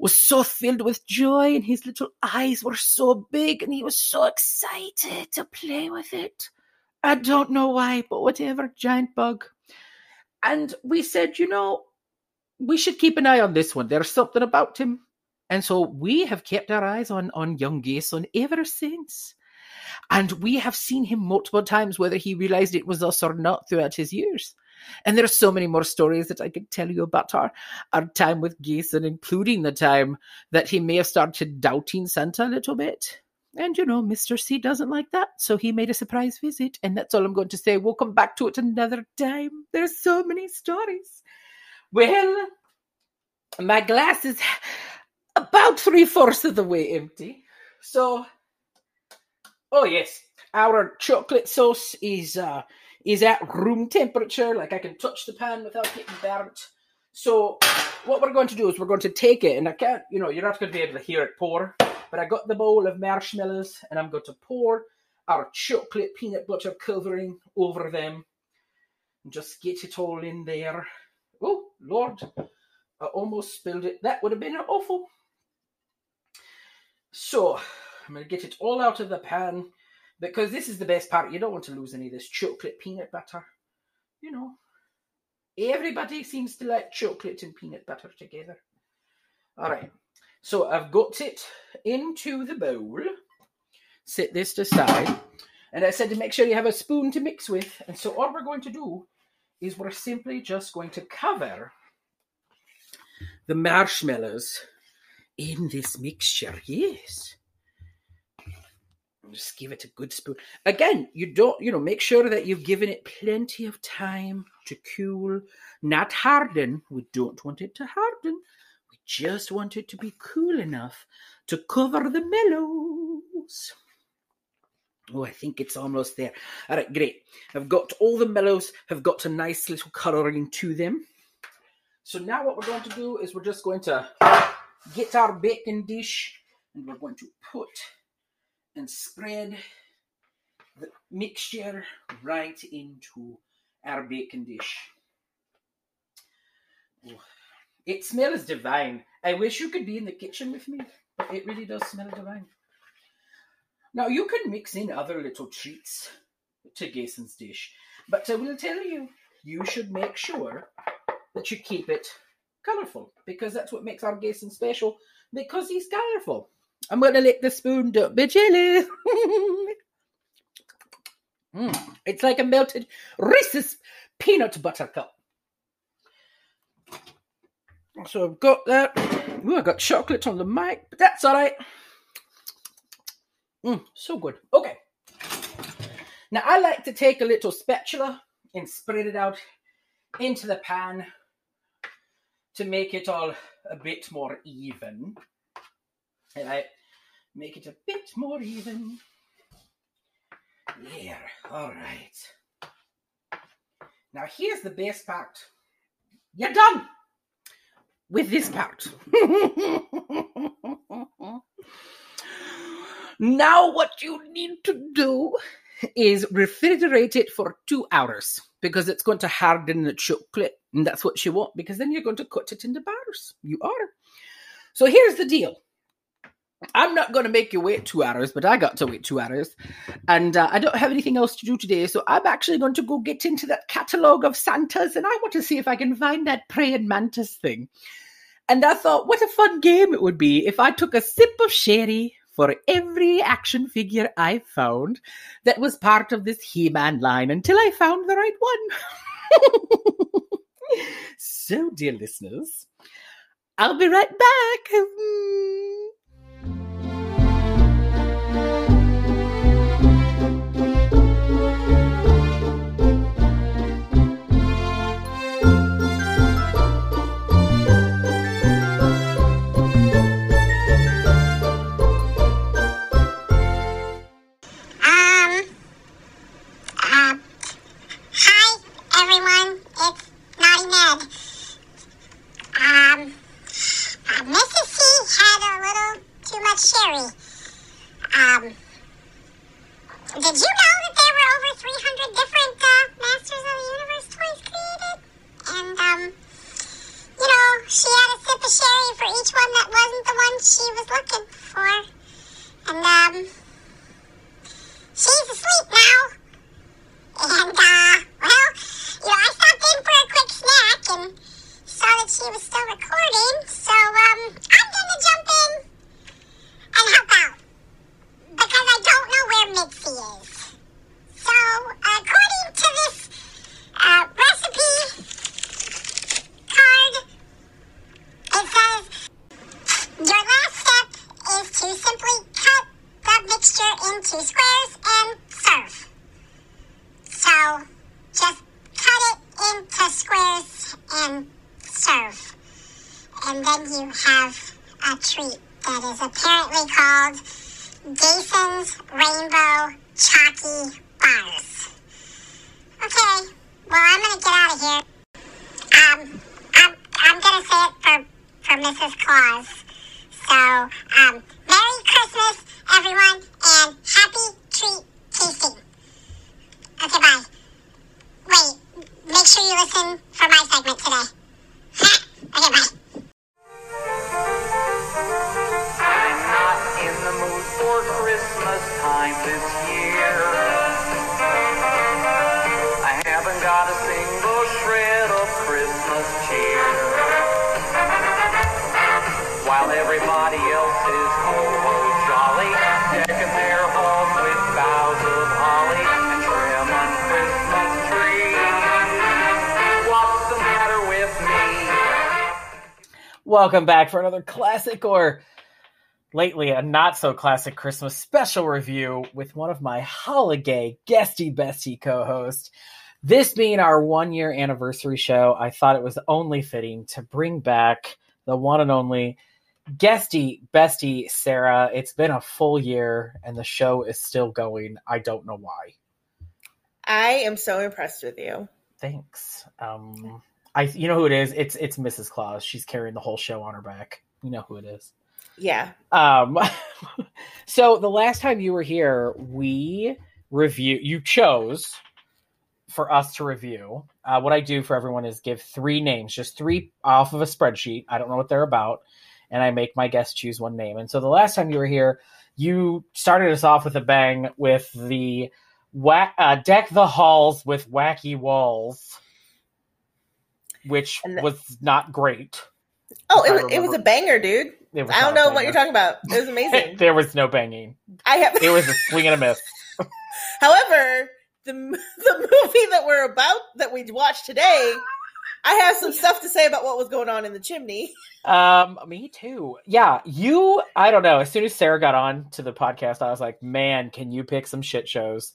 was so filled with joy, and his little eyes were so big, and he was so excited to play with it. I don't know why, but whatever, giant bug. And we said, you know, we should keep an eye on this one. There's something about him. And so we have kept our eyes on, on young Gayson ever since. And we have seen him multiple times, whether he realized it was us or not throughout his years. And there are so many more stories that I could tell you about our, our time with Gayson, including the time that he may have started doubting Santa a little bit. And you know, Mr. C doesn't like that, so he made a surprise visit. And that's all I'm going to say. We'll come back to it another time. There's so many stories. Well, my glass is about three fourths of the way empty. So, oh yes, our chocolate sauce is uh, is at room temperature. Like I can touch the pan without getting burnt. So, what we're going to do is we're going to take it, and I can't, you know, you're not going to be able to hear it pour. But I got the bowl of marshmallows, and I'm going to pour our chocolate peanut butter covering over them, and just get it all in there. Oh, Lord, I almost spilled it. That would have been awful. So, I'm going to get it all out of the pan because this is the best part. You don't want to lose any of this chocolate peanut butter. You know, everybody seems to like chocolate and peanut butter together. All right, so I've got it into the bowl. Set this aside. And I said to make sure you have a spoon to mix with. And so all we're going to do is we're simply just going to cover the marshmallows in this mixture. Yes. Just give it a good spoon. Again, you don't, you know, make sure that you've given it plenty of time to cool, not harden. We don't want it to harden. We just want it to be cool enough to cover the mellows. Oh, I think it's almost there. All right, great. I've got all the mellows have got a nice little colouring to them. So now what we're going to do is we're just going to get our baking dish and we're going to put and spread the mixture right into our baking dish. Oh, it smells divine. I wish you could be in the kitchen with me. It really does smell divine. Now you can mix in other little treats to Gayson's dish, but I will tell you, you should make sure that you keep it colourful because that's what makes our Gayson special because he's colourful. I'm gonna lick the spoon, don't be jealous. Mm, it's like a melted Reese's peanut butter cup. So I've got that. Ooh, I got chocolate on the mic, but that's all right. Mm, so good. Okay. Now I like to take a little spatula and spread it out into the pan to make it all a bit more even. And I make it a bit more even. There. All right. Now here's the best part. You're done with this part. now what you need to do is refrigerate it for two hours because it's going to harden the chocolate and that's what you want because then you're going to cut it into bars. You are. So here's the deal. I'm not going to make you wait two hours but i got to wait two hours and uh, i don't have anything else to do today so i'm actually going to go get into that catalogue of santas and i want to see if i can find that praying mantis thing. And i thought what a fun game it would be if i took a sip of sherry for every action figure I found that was part of this He Man line until I found the right one. so, dear listeners, I'll be right back. Hmm. Welcome back for another classic or lately a not so classic Christmas special review with one of my holiday guesty bestie co hosts. This being our one year anniversary show, I thought it was only fitting to bring back the one and only guesty bestie Sarah. It's been a full year and the show is still going. I don't know why. I am so impressed with you. Thanks. Um, I you know who it is? It's it's Mrs. Claus. She's carrying the whole show on her back. You know who it is. Yeah. Um, so the last time you were here, we review. You chose for us to review. Uh, what I do for everyone is give three names, just three off of a spreadsheet. I don't know what they're about, and I make my guests choose one name. And so the last time you were here, you started us off with a bang with the wa- uh, deck the halls with wacky walls, which the- was not great. Oh, it, was- it was a banger, dude. I don't know what you're talking about. It was amazing. there was no banging. I have. It was a swing and a miss. However, the the movie that we're about that we watched today, I have some stuff to say about what was going on in the chimney. Um, me too. Yeah, you. I don't know. As soon as Sarah got on to the podcast, I was like, "Man, can you pick some shit shows?"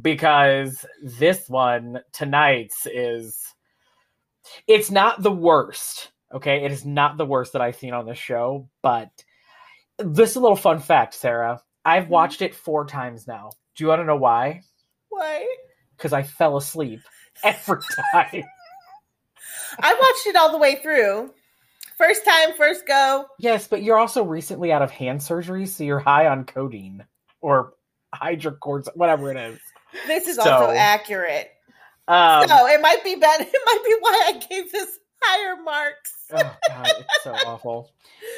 Because this one tonight's is. It's not the worst. Okay, it is not the worst that I've seen on the show, but this is a little fun fact, Sarah. I've mm-hmm. watched it four times now. Do you want to know why? Why? Because I fell asleep every time. I watched it all the way through. First time, first go. Yes, but you're also recently out of hand surgery, so you're high on codeine or hydrocortisone, whatever it is. This is So- also accurate. Um, so it might be bad. It might be why I gave this higher marks. oh god, it's so awful.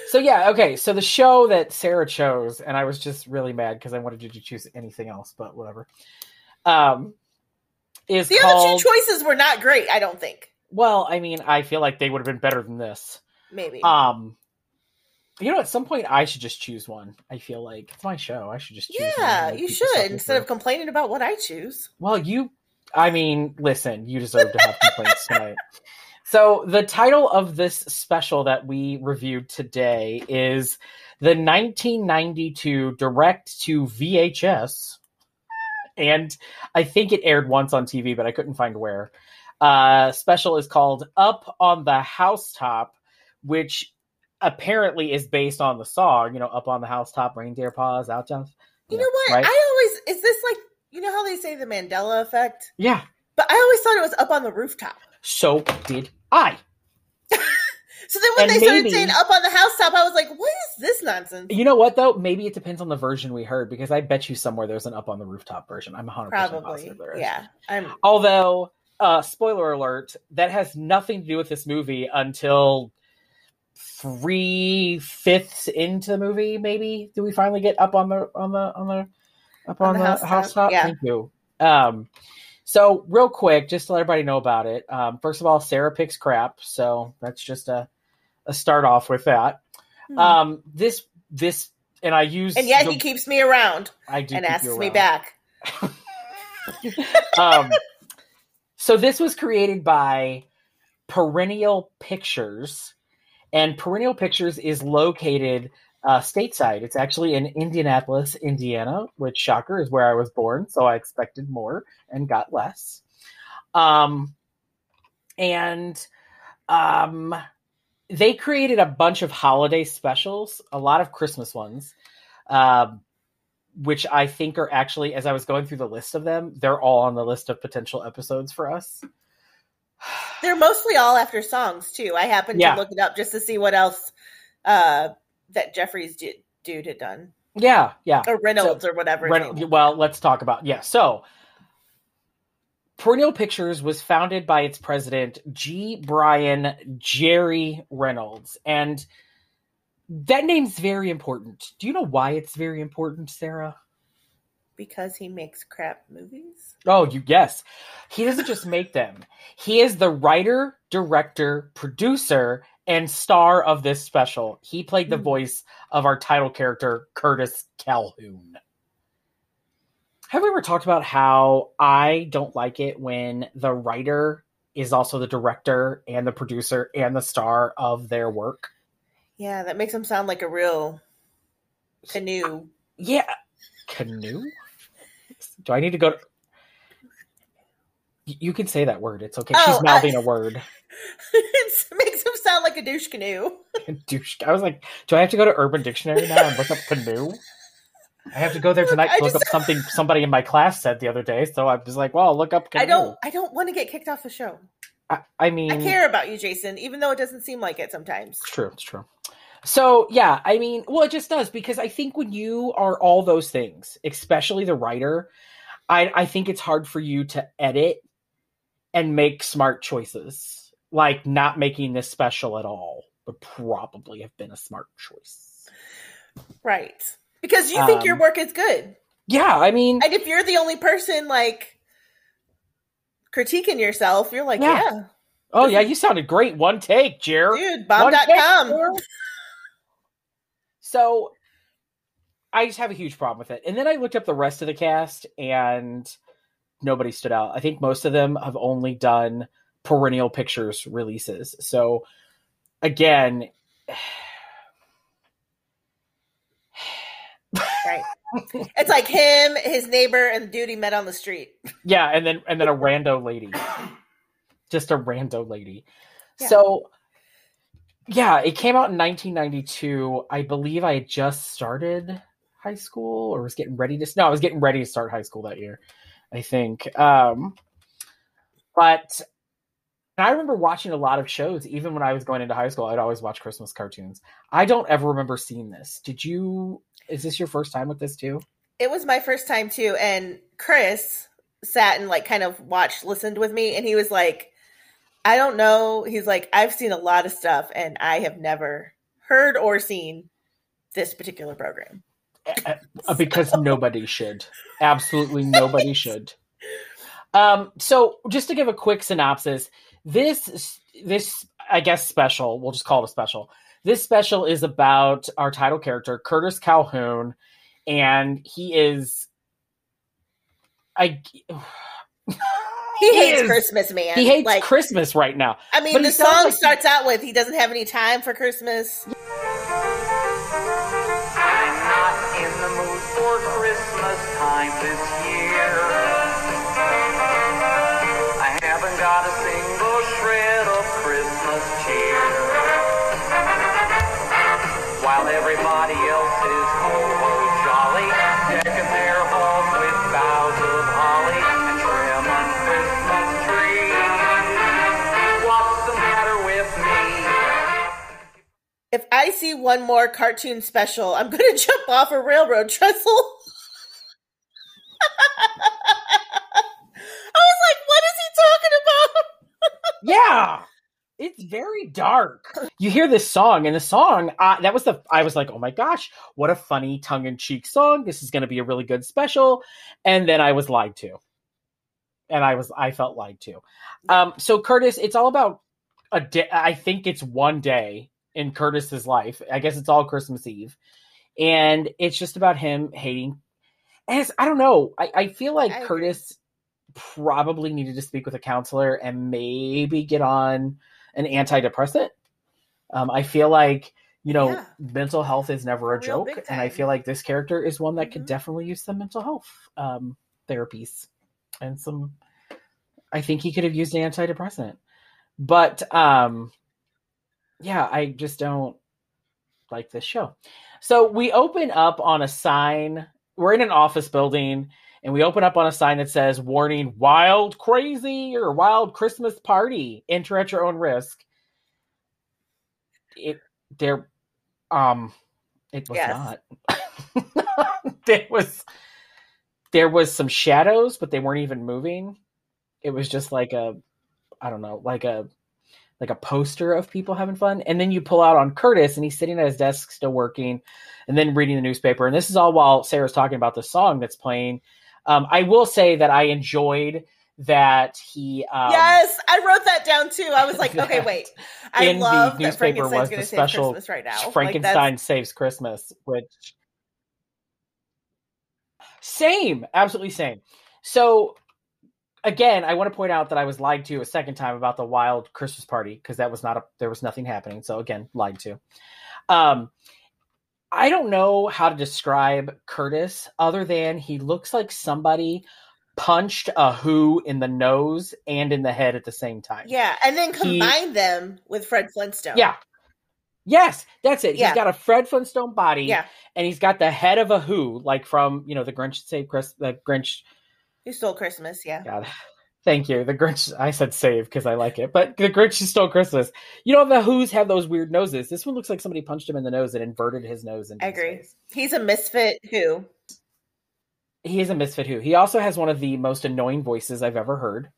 So yeah, okay. So the show that Sarah chose, and I was just really mad because I wanted you to choose anything else, but whatever. Um, is The called. other two choices were not great. I don't think. well, I mean, I feel like they would have been better than this. Maybe. Um, you know, at some point, I should just choose one. I feel like it's my show. I should just choose. one yeah, you keep this up should instead of complaining about what I choose. Well, you, I mean, listen, you deserve to have complaints tonight. So, the title of this special that we reviewed today is the 1992 direct to VHS. And I think it aired once on TV, but I couldn't find where. Uh, special is called Up on the Housetop, which apparently is based on the song, you know, Up on the Housetop, Reindeer Pause, Out Down. You know what? Right? I always is this like you know how they say the Mandela effect, Yeah, but I always thought it was up on the rooftop. so did I. So then when And they started saying up on the housetop, I was like, what is this nonsense? You know what though? Maybe it depends on the version we heard because I bet you somewhere there's an up on the rooftop version. I'm 100% Probably, positive there is. yeah. I'm Although, uh, spoiler alert, that has nothing to do with this movie until three fifths into the movie. Maybe do we finally get up on the on the on the up On on, the the, housetop, housetop? yeah. Thank you. Um, so real quick, just to let everybody know about it. Um, first of all, Sarah picks crap, so that's just a a start off with that. Hmm. Um, this this and I use and yet the- he keeps me around I do and asks me back. um, so this was created by Perennial Pictures, and Perennial Pictures is located uh, stateside. It's actually in Indianapolis, Indiana, which shocker is where I was born. So I expected more and got less. Um, and um, they created a bunch of holiday specials, a lot of Christmas ones. Um, which I think are actually, as I was going through the list of them, they're all on the list of potential episodes for us. They're mostly all after songs too. I happened Yeah. to look it up just to see what else uh, that Jeffrey's dude, dude had done, Yeah, yeah. or Reynolds, or whatever. well, let's talk about yeah. So, Perennial Pictures was founded by its president G. Brian Jerry Reynolds, and that name's very important. Do you know why it's very important, Sarah? because he makes crap movies. Oh, you yes. He doesn't just make them. He is the writer, director, producer, and star of this special. He played the Hmm. voice of our title character, Curtis Calhoun. Have we ever talked about how I don't like it when the writer is also the director and the producer and the star of their work? Yeah, that makes him sound like a real canoe. Yeah, canoe. Do I need to go? To... You can say that word. It's okay. Oh, She's mouthing a word. it sound like a douche canoe. Douche. I was like, do I have to go to Urban Dictionary now and look up canoe? I have to go there tonight I to look just- up something somebody in my class said the other day. So I was like, well, I'll look up canoe. I don't. I don't want to get kicked off the show. I, I mean, I care about you, Jason, even though it doesn't seem like it sometimes. It's true. It's true. So yeah, I mean, well, it just does because I think when you are all those things, especially the writer, I I think it's hard for you to edit and make smart choices. Like not making this special at all would probably have been a smart choice. Right. Because you think your Um, work is good. Yeah, I mean, And if you're the only person like critiquing yourself, you're like, Yeah. yeah, oh yeah, you sounded great. One take, Jer. dude, bomb.com. So I just have a huge problem with it. And then I looked up the rest of the cast and nobody stood out. I think most of them have only done perennial pictures releases. So again, Right. It's like him, his neighbor, and duty met on the street. yeah, and then and then a rando lady. Just a rando lady. Yeah. So yeah, it came out in 1992. I believe I had just started high school or was getting ready to no, I was getting ready to start high school that year. I think. Um but I remember watching a lot of shows even when I was going into high school. I'd always watch Christmas cartoons. I don't ever remember seeing this. Did you is this your first time with this too? It was my first time too, and Chris sat and like kind of watched, listened with me, and he was like, I don't know. He's like, I've seen a lot of stuff, and I have never heard or seen this particular program. Because nobody should. Absolutely nobody should. Um, so just to give a quick synopsis, this this I guess special, we'll just call it a special. This special is about our title character, Curtis Calhoun, and he is I He hates is- Christmas, man. He hates like, Christmas right now. I mean, but the song like- starts out with "He doesn't have any time for Christmas." I'm not in the mood for Christmas time this If I see one more cartoon special, I'm going to jump off a railroad trestle. I was like, "What is he talking about?" Yeah. It's very dark. You hear this song, and the song, uh, that was the, I was like, oh my gosh, what a funny tongue in cheek song. This is going to be a really good special. And then I was lied to. And I was, I felt lied to. Um, so, Curtis, it's all about a day. I think it's one day in Curtis's life. I guess it's all Christmas Eve. And it's just about him hating. And it's, I don't know. I, I feel like I. Curtis probably needed to speak with a counselor and maybe get on an antidepressant. Um, I feel like you know Yeah. mental health is never a real, joke, and I feel like this character is one that could Mhm. definitely use some mental health um, therapies and some. I think he could have used an antidepressant, but um, yeah, I just don't like this show. So we open up on a sign. We're in an office building, and we open up on a sign that says "Warning: Wild, Crazy, or Wild Christmas Party. Enter at your own risk." It there, um, it was Yes. not. there was there was some shadows, but they weren't even moving. It was just like a, I don't know, like a like a poster of people having fun. And then you pull out on Curtis and he's sitting at his desk still working and then reading the newspaper. And this is all while Sarah's talking about the song that's playing. Um, I will say that I enjoyed that he um, yes, I wrote that down too. I was like, okay, wait. I in love the that newspaper Frankenstein's was the save special Christmas right now. Like, Frankenstein saves Christmas, which same, absolutely same. So again, I want to point out that I was lied to a second time about the wild Christmas party because that was not a there was nothing happening. So again, lied to. Um I don't know how to describe Curtis other than he looks like somebody punched a who in the nose and in the head at the same time. Yeah, and then He- combine them with Fred Flintstone. Yeah. Yes, that's it. Yeah. He's got a Fred Flintstone body. Yeah. And he's got the head of a who, like from, you know, the Grinch Save Chris the Grinch Who stole Christmas? Yeah. God. Thank you. The Grinch I said save because I like it. But the Grinch Who Stole Christmas. You know the Who's have those weird noses. This one looks like somebody punched him in the nose and inverted his nose into I agree. He's a misfit who. He is a misfit who. He also has one of the most annoying voices I've ever heard.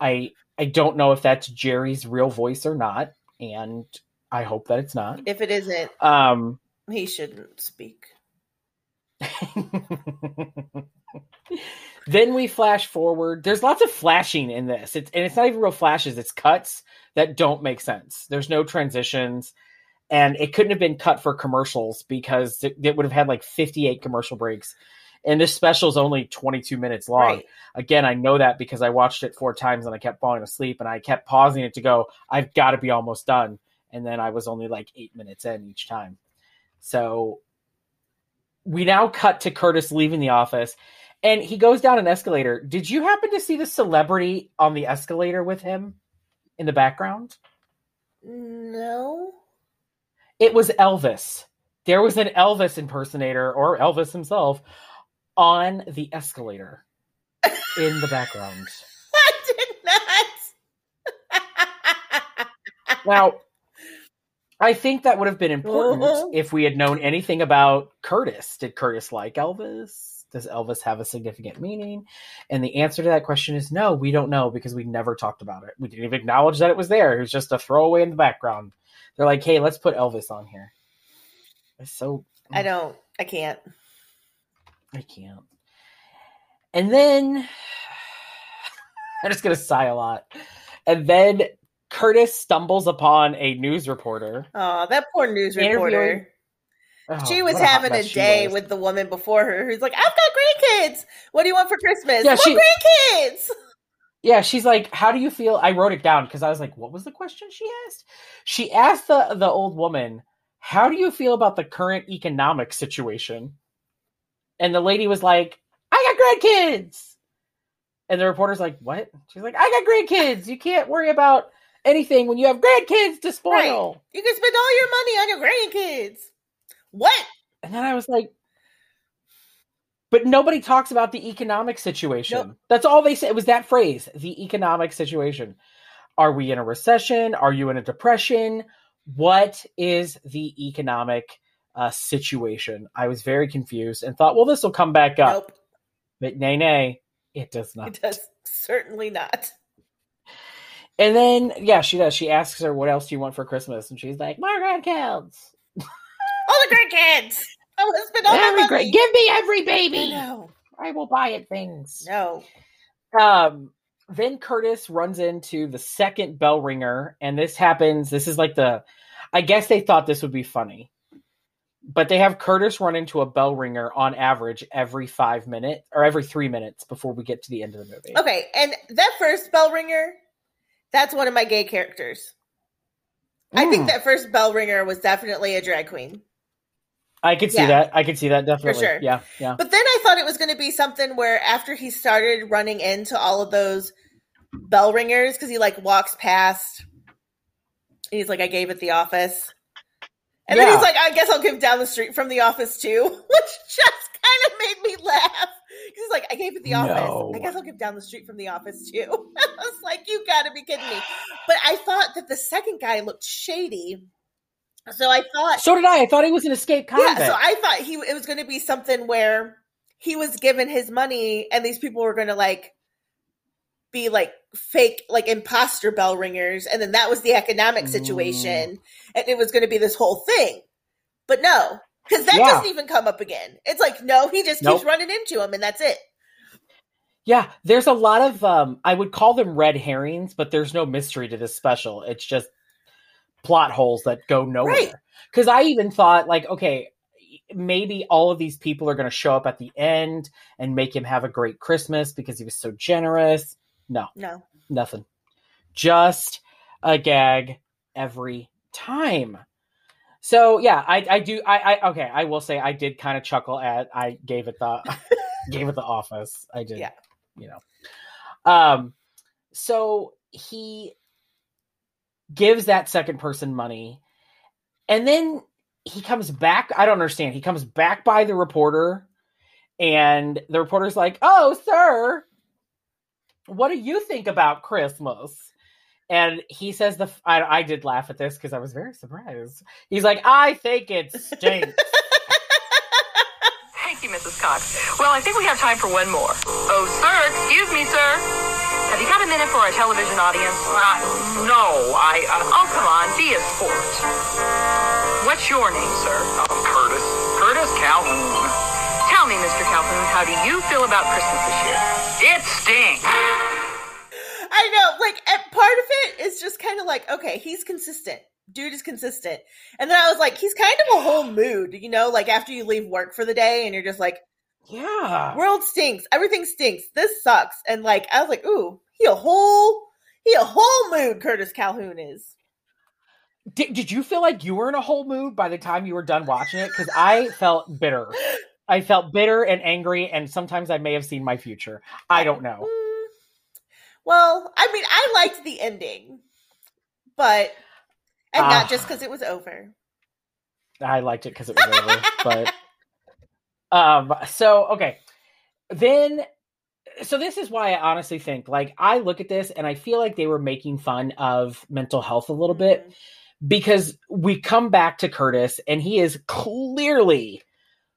I I don't know if that's Jerry's real voice or not, and I hope that it's not. If it isn't, Um he shouldn't speak. then we flash forward. There's lots of flashing in this. It's and it's not even real flashes, it's cuts that don't make sense. There's no transitions. And it couldn't have been cut for commercials because it, it would have had like 58 commercial breaks. And this special is only 22 minutes long. Right. Again, I know that because I watched it four times and I kept falling asleep and I kept pausing it to go, I've got to be almost done. And then I was only like eight minutes in each time. So we now cut to Curtis leaving the office and he goes down an escalator. Did you happen to see the celebrity on the escalator with him in the background? No. It was Elvis. There was an Elvis impersonator or Elvis himself on the escalator in the background. I did not. Now, I think that would have been important Uh-huh. if we had known anything about Curtis. Did Curtis like Elvis? Does Elvis have a significant meaning? And the answer to that question is no, we don't know because we never talked about it. We didn't even acknowledge that it was there. It was just a throwaway in the background. They're like, hey, let's put Elvis on here. It's so I don't. I can't. I can't. And then I'm just gonna sigh a lot. And then Curtis stumbles upon a news reporter. Oh, that poor news reporter. Oh, she was having a day with the woman before her who's like, I've got grandkids. What do you want for Christmas? Yeah, she- grandkids. Yeah, she's like, "How do you feel?" I wrote it down because I was like, "What was the question she asked?" She asked the the old woman, "How do you feel about the current economic situation?" And the lady was like, "I got grandkids." And the reporter's like, "What?" She's like, "I got grandkids. You can't worry about anything when you have grandkids to spoil." You can spend all your money on your grandkids. What? And then I was like, but nobody talks about the economic situation. Nope. That's all they said. It was that phrase, the economic situation. Are we in a recession? Are you in a depression? What is the economic uh, situation? I was very confused and thought, well, this will come back up. Nope. But nay, nay, it does not. It does certainly not. And then, yeah, she does. She asks her, what else do you want for Christmas? And she's like, more grandkids. All the grandkids. I want to spend all Every money. gra- Give me every baby. No. I will buy it things. No. um then curtis runs into the second bell ringer and this happens this is like the i guess they thought this would be funny but they have curtis run into a bell ringer on average every five minutes or every three minutes before we get to the end of the movie Okay, and that first bell ringer, that's one of my gay characters. I think Mm, that first bell ringer was definitely a drag queen. I could see yeah. that i could see that definitely sure. yeah yeah But then I thought it was going to be something where after he started running into all of those bell ringers, because he like walks past, he's like, I gave it the office. And then he's like, I guess I'll give down the street from the office too, which just kind of made me laugh. He's like, I gave it the office. No. I guess I'll give down the street from the office too. I was like, you gotta be kidding me. But I thought that the second guy looked shady. So I thought so did i i thought he was an escaped convict yeah, so I thought he it was going to be something where he was given his money, and these people were going to like be like fake, like imposter bell ringers, and then that was the economic situation, and it was going to be this whole thing. But no, because that Yeah. doesn't even come up again. It's like no, he just Nope. keeps running into him, and that's it. Yeah, there's a lot of um I would call them red herrings, but there's no mystery to this special. It's just plot holes that go nowhere. Right. Cuz I even thought like okay, maybe all of these people are going to show up at the end and make him have a great Christmas because he was so generous. No, No, nothing. Just a gag every time. So yeah, I I do I I okay, I will say I did kind of chuckle at I gave it the gave it the office. I did. Yeah. You know. Um so he gives that second person money and then he comes back I don't understand. He comes back by the reporter and the reporter's like, "Oh, sir, what do you think about Christmas?" And he says the I, I did laugh at this because I was very surprised. He's like, "I think it stinks." Thank you, Mrs. Cox. Well, I think we have time for one more. Oh, sir, excuse me, sir. Have you got a minute for our television audience? Uh, no, I. Uh, oh, come on, be a sport. What's your name, sir? Uh, Curtis. Curtis Calhoun. Tell me, Mr. Calhoun, how do you feel about Christmas this year? It stinks. I know, like, and part of it is just kind of like, okay, he's consistent. Dude is consistent. And then I was like, he's kind of a whole mood, you know, like after you leave work for the day and you're just like, yeah. world stinks, everything stinks, this sucks. And like, I was like, ooh, he a whole, he a whole mood, Curtis Calhoun is. Did, did you feel like you were in a whole mood by the time you were done watching it? Because I felt bitter. I felt bitter and angry, and sometimes I may have seen my future. I don't know. Mm, well, I mean, I liked the ending, but, and Ah. not just because it was over. I liked it because it was over. but um, so okay, then so this is why I honestly think like I look at this and I feel like they were making fun of mental health a little bit mm-hmm. because we come back to Curtis and he is clearly,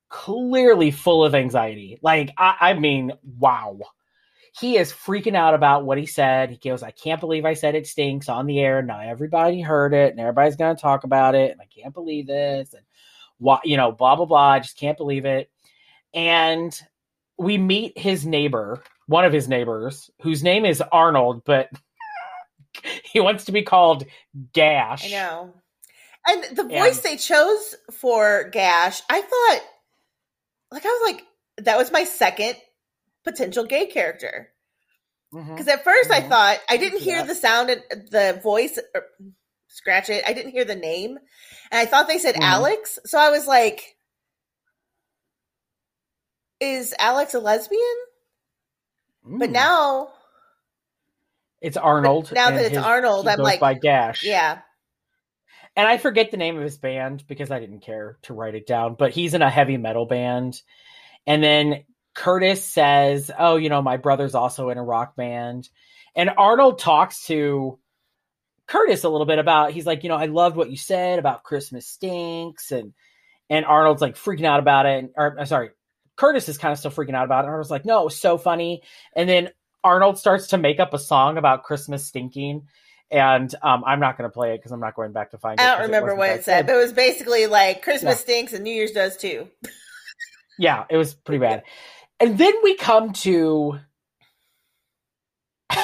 clearly full of anxiety. Like, I, I mean, wow. He is freaking out about what he said. He goes, I can't believe I said it stinks on the air. Now everybody heard it and everybody's going to talk about it. And I can't believe this. And why, you know, blah, blah, blah. I just can't believe it. And we meet his neighbor, one of his neighbors, whose name is Arnold, but he wants to be called Gash. I know. And the And- voice they chose for Gash, I thought, like, I was like, that was my second potential gay character. Because at 1st I Mhm. thought I didn't hear Yeah. the sound, and the voice, or, scratch it. I didn't hear the name, and I thought they said Mhm. Alex. So I was like, "Is Alex a lesbian?" But now, it's Arnold. now that it's his- Arnold, I'm like, by Gash. yeah, and I forget the name of his band because I didn't care to write it down. But he's in a heavy metal band, and then Curtis says, "Oh, you know, my brother's also in a rock band," and Arnold talks to Curtis a little bit about. He's like, "You know, I loved what you said about Christmas stinks," and and Arnold's like freaking out about it. And, or uh, sorry, Curtis is kind of still freaking out about it. And I was like, "No, it was so funny," and then Arnold starts to make up a song about Christmas stinking. And um, I'm not going to play it because I'm not going back to find it. I don't remember wasn't what it said, good. but it was basically like Christmas Yeah. stinks and New Year's does too. Yeah, it was pretty bad. And then we come to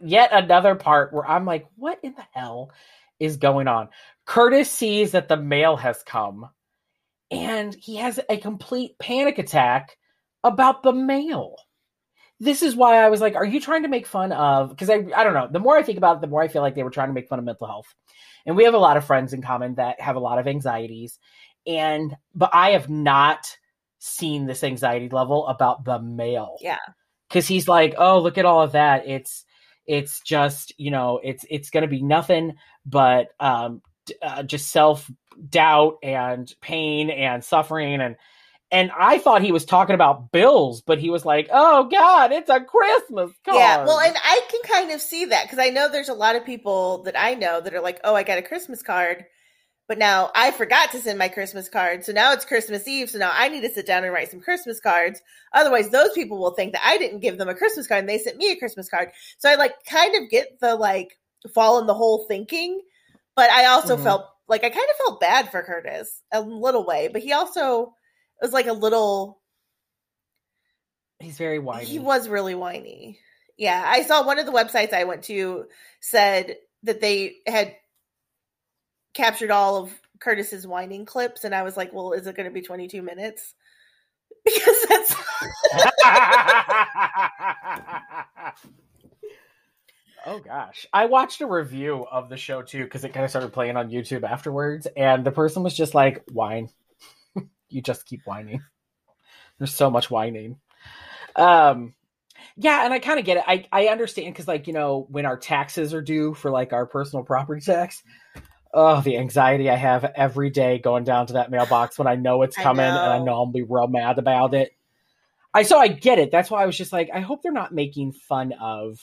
yet another part where I'm like, what in the hell is going on? Curtis sees that the mail has come and he has a complete panic attack about the mail. This is why I was like, are you trying to make fun of because I I don't know. The more I think about it, the more I feel like they were trying to make fun of mental health. And we have a lot of friends in common that have a lot of anxieties. And but I have not seen this anxiety level about the mail. Yeah. Cuz he's like, "Oh, look at all of that. It's it's just, you know, it's it's going to be nothing but um uh, just self doubt and pain and suffering and and I thought he was talking about bills, but he was like, "Oh God, it's a Christmas card." Yeah, well, and I can kind of see that because I know there's a lot of people that I know that are like, "Oh, I got a Christmas card, but now I forgot to send my Christmas card, so now it's Christmas Eve, so now I need to sit down and write some Christmas cards. Otherwise, those people will think that I didn't give them a Christmas card and they sent me a Christmas card. So I like kind of get the like fall in the hole thinking, but I also Mhm. felt like I kind of felt bad for Curtis a little way, but he also was like a little he's very whiny. he was really whiny. Yeah, I saw one of the websites I went to said that they had captured all of Curtis's whining clips, and I was like, "Well, is it going to be 22 minutes?" Because that's Oh gosh. I watched a review of the show too because it kind of started playing on YouTube afterwards and the person was just like whine. you just keep whining. There's so much whining. Um yeah, and I kind of get it. I I understand cuz like, you know, when our taxes are due for like our personal property tax, oh, the anxiety I have every day going down to that mailbox when I know it's I coming and I know. know I'll be real mad about it. I so I get it. That's why I was just like I hope they're not making fun of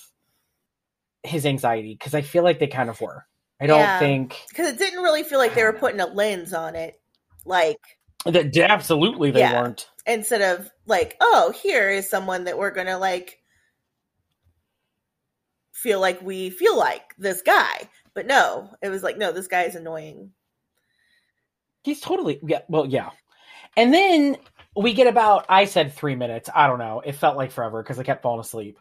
his anxiety because I feel like they kind of were. I don't Yeah. think Because it didn't really feel like they were putting a lens on it. Like, that absolutely they Yeah. weren't. instead of like, oh, here is someone that we're gonna like feel like we feel like this guy. But no, it was like, no, this guy is annoying. He's totally yeah. Well, yeah. And then we get about I said three minutes. I don't know. It felt like forever because I kept falling asleep.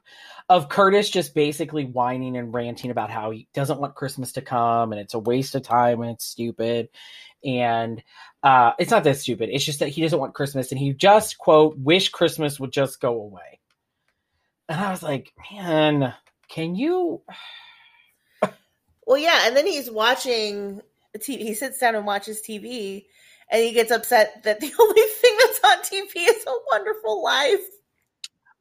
Of Curtis just basically whining and ranting about how he doesn't want Christmas to come and it's a waste of time and it's stupid. And uh, it's not that stupid. It's just that he doesn't want Christmas and he just quote wish Christmas would just go away. And I was like, man, can you? Well, yeah, and then he's watching the TV. He sits down and watches TV, and he gets upset that the only thing on TV is A Wonderful Life.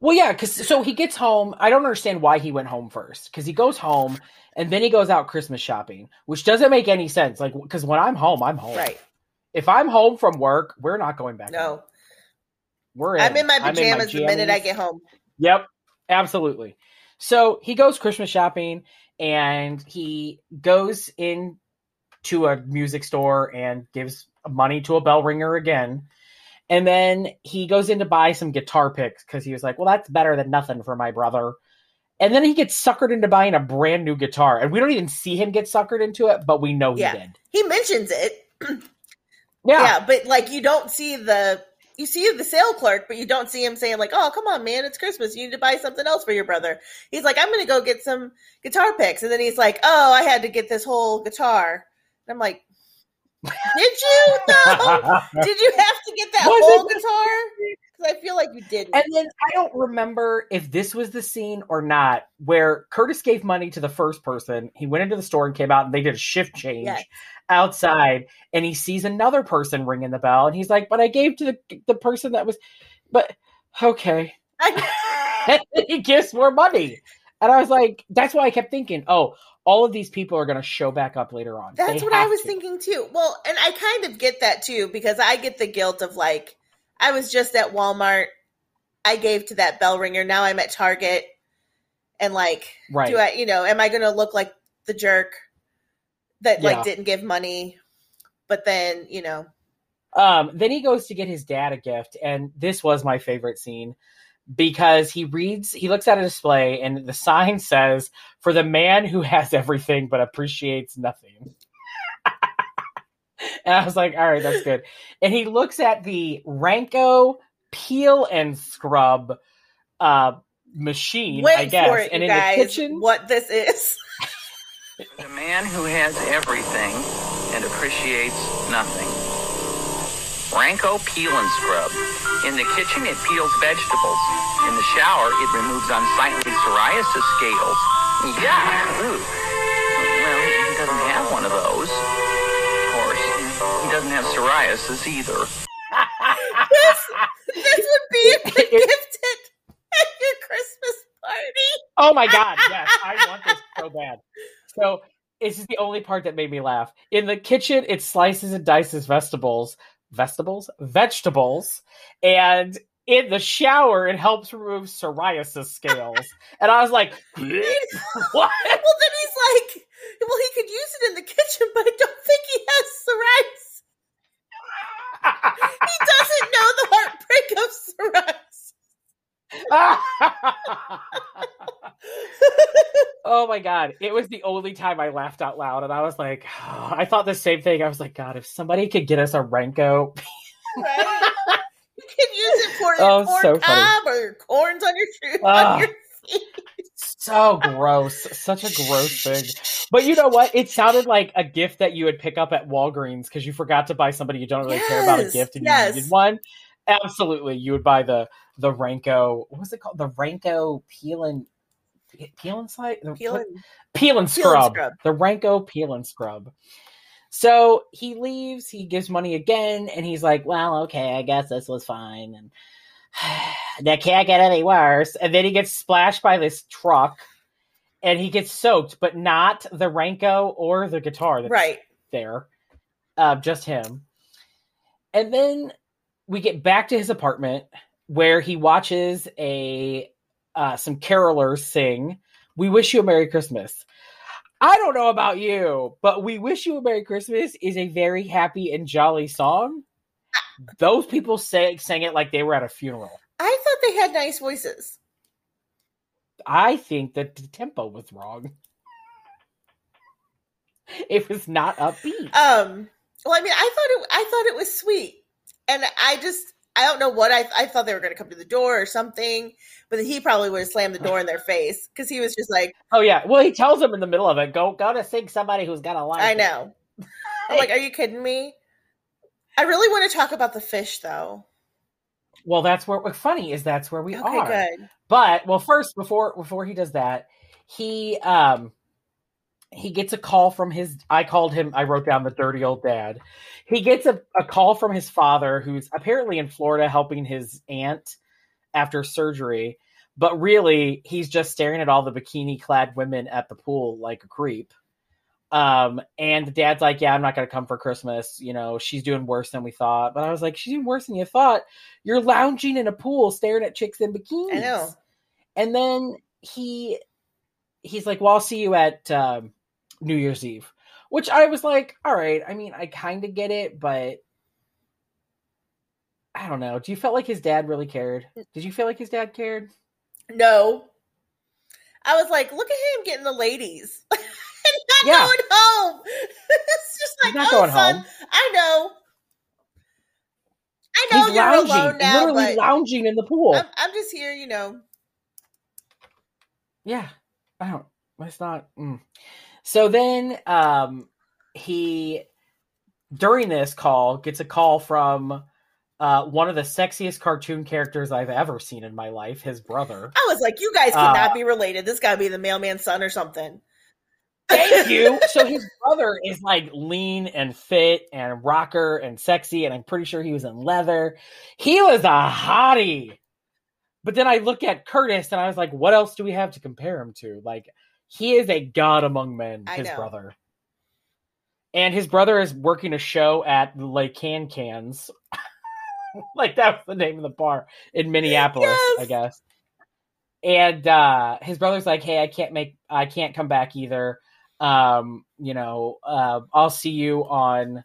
Well, yeah, because so he gets home. I don't understand why he went home first. Because he goes home and then he goes out Christmas shopping, which doesn't make any sense. Like, because when I'm home, I'm home. Right? If I'm home from work, we're not going back. home. No, we're. In. I'm in my pajamas the minute I get home. Yep, absolutely. So he goes Christmas shopping and he goes in to a music store and gives money to a bell ringer again. And then he goes in to buy some guitar picks because he was like, well, that's better than nothing for my brother. And then he gets suckered into buying a brand new guitar. And we don't even see him get suckered into it, but we know he Yeah. did. He mentions it, Yeah. yeah, but like you don't see the you see the sale clerk, but you don't see him saying like, "Oh, come on, man, it's Christmas. You need to buy something else for your brother." He's like, "I'm going to go get some guitar picks," and then he's like, "Oh, I had to get this whole guitar." And I'm like, "Did you? No, did you have to get that Was whole it- guitar?" Because I feel like you didn't. And then I don't remember if this was the scene or not where Curtis gave money to the first person. He went into the store and came out and they did a shift change Yes. outside and he sees another person ringing the bell and he's like, But I gave to the the person that was but okay. He gives more money. And I was like, that's why I kept thinking, oh, all of these people are gonna show back up later on. That's They what I was to. thinking too. Well, and I kind of get that too because I get the guilt of like I was just at Walmart, I gave to that bell ringer, now I'm at Target, and like, Right. do I, you know, am I going to look like the jerk that Yeah. like didn't give money, but then you know, Um, then he goes to get his dad a gift, and this was my favorite scene because he reads, he looks at a display, and the sign says, "For the man who has everything but appreciates nothing." and I was like, "All right, that's good." And he looks at the Ranko peel and scrub uh, machine, wait I guess, for it, and you in guys. the kitchen. What this is? The man who has everything and appreciates nothing. Ranko Peel and Scrub. In the kitchen, it peels vegetables. In the shower, it removes unsightly psoriasis scales. Yeah. Ooh. Well, he doesn't have one of those. Of course, he doesn't have psoriasis either. this this would be a good gift at, at your Christmas party. Oh my god, yes, I want this so bad. So this is the only part that made me laugh. In the kitchen, it slices and dices vegetables, vegetables, vegetables, and in the shower, it helps remove psoriasis scales. and I was like, what? Well, then he's like, well, he could use it in the kitchen, but I don't think he has psoriasis. He doesn't know the heartbreak of psoriasis. oh my god it was the only time i laughed out loud and i was like i thought the same thing i was like god if somebody could get us a renko right? You can use it for oh, your Oh, corn so funny. cob or your corns on your shoe. On your feet. so gross such a gross thing but you know what it sounded like a gift that you would pick up at walgreens because you forgot to buy somebody you don't really care about a gift and yes. you needed one absolutely you would buy the the renko what was it called the renko peel and Peel and slide. Peel and- peel and Peel and scrub. scrub. The Renko peel and scrub. So he leaves, he gives money again, and he's like, Well, okay, I guess this was fine. And that can't get any worse. And then he gets splashed by this truck and he gets soaked, but not the Renko or the guitar that's right. there. Uh, just him. And then we get back to his apartment where he watches a uh, some carolers sing "We Wish You a Merry Christmas." I don't know about you, but "We Wish You a Merry Christmas" is a very happy and jolly song. Those people say, sang it like they were at a funeral. I thought they had nice voices. I think that the tempo was wrong. It was not upbeat. Um. Well, I mean, I thought it. I thought it was sweet, and I just. I don't know what I. I thought they were going to come to the door or something, but he probably would have slammed the door in their face because he was just like, Oh yeah. Well, he tells them in the middle of it, "Go, go to sing somebody who's got a line." I know. I'm like, are you kidding me? I really want to talk about the fish, though. Well, that's where what's funny is that's where we Okay, are. good. But well, first before before he does that, he um he gets a call from his I called him I wrote down the dirty old dad. He gets a, a call from his father who's apparently in Florida helping his aunt after surgery, but really he's just staring at all the bikini clad women at the pool like a creep. Um, and the dad's like, Yeah, I'm not gonna come for Christmas. You know, she's doing worse than we thought. But I was like, She's doing worse than you thought. You're lounging in a pool staring at chicks in bikinis. I know. And then he he's like, Well, I'll see you at um, New Year's Eve. Which I was like, all right. I mean, I kind of get it, but I don't know. Do you feel like his dad really cared? Did you feel like his dad cared? No. I was like, look at him getting the ladies. and not Yeah. going home. it's just like, not oh, going son, home. I know. I know he's you're lounging, alone now, literally lounging in the pool. I'm, I'm just here, you know. yeah i don't it's not mm. So then um he during this call gets a call from uh one of the sexiest cartoon characters i've ever seen in my life his brother. I was like, you guys Uh, cannot be related. This got to be the mailman's son or something. thank you. So his brother is like lean and fit and rocker and sexy and i'm pretty sure he was in leather. He was a hottie. But then i look at curtis and i was like what else do we have to compare him to? Like he is a god among men his brother and his brother is working a show at Lake Can Cans. like that was the name of the bar in Minneapolis, Yes. I guess. And uh his brother's like, "Hey, I can't make I can't come back either. Um, you know, uh I'll see you on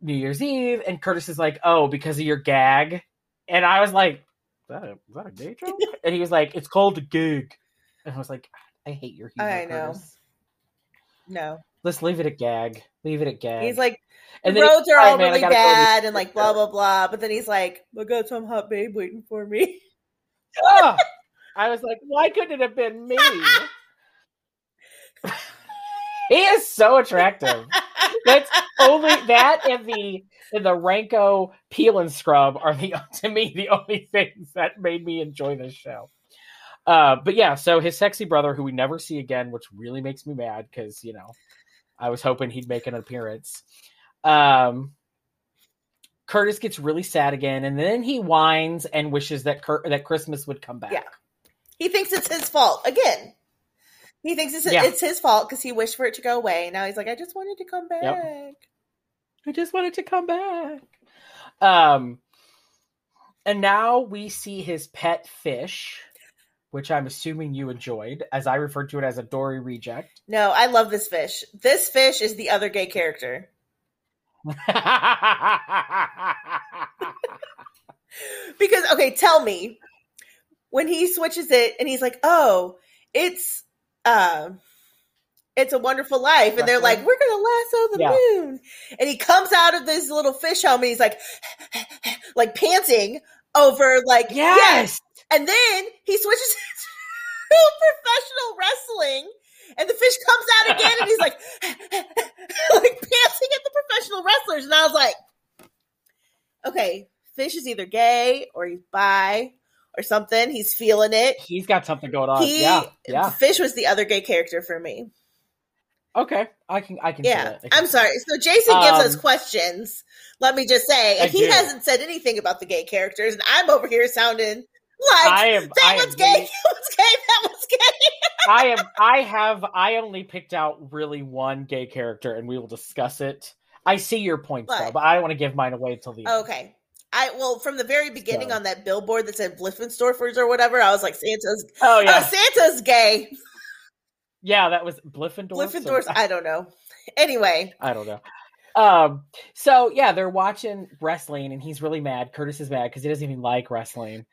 New Year's Eve." And Curtis is like, "Oh, because of your gag." And I was like, "Is that a, is that a gay joke?" and he was like, "It's called a gig." And I was like, "I hate your humor, I know. Curtis. No. Let's leave it at gag. Leave it at gag." He's like, and the roads are "All right, all man, really gotta go to bad and like blah, blah, blah. But then he's like, I got some hot babe waiting for me. Ugh. I was like, why couldn't it have been me? he is so attractive. That's only that and the and the Ranko peel and scrub are the to me the only things that made me enjoy this show. Uh, but yeah, so his sexy brother, who we never see again, which really makes me mad because you know I was hoping he'd make an appearance. Um, Curtis gets really sad again, and then he whines and wishes that Cur- that Christmas would come back. Yeah. He thinks it's his fault again. He thinks it's, Yeah. it's his fault because he wished for it to go away. Now he's like, I just wanted to come back. I just wanted to come back. Um, and now we see his pet fish, which I'm assuming you enjoyed, as I referred to it as a Dory reject. No, I love this fish. This fish is the other gay character. Because okay, tell me when he switches it and he's like, "Oh, it's uh, it's a wonderful life," and they're like, "We're gonna lasso the Yeah. moon," and he comes out of this little fish home and he's like, like panting over like yes, and then he switches to professional wrestling. And the fish comes out again, and he's like, like panting at the professional wrestlers. And I was like, okay, fish is either gay or he's bi or something. He's feeling it. He's got something going on. he, yeah, yeah. Fish was the other gay character for me. Okay, I can. I can. Yeah. I I'm sorry. So Jason gives us Um, questions. Let me just say, I and he do. hasn't said anything about the gay characters, and I'm over here sounding like I am. that I one's am gay, that one's gay, that one's gay. I am. I have. I only picked out really one gay character, and we will discuss it. I see your points though, But- but I don't want to give mine away until the end. Okay. I well from the very beginning So- on that billboard that said Bliffenstorfers or whatever, I was like Santa's Oh yeah, oh Santa's gay. yeah. That was Bliffendorf. or- Bliffendorf, I don't know. Anyway, I don't know. Um. So yeah, they're watching wrestling, and he's really mad. Curtis is mad because he doesn't even like wrestling.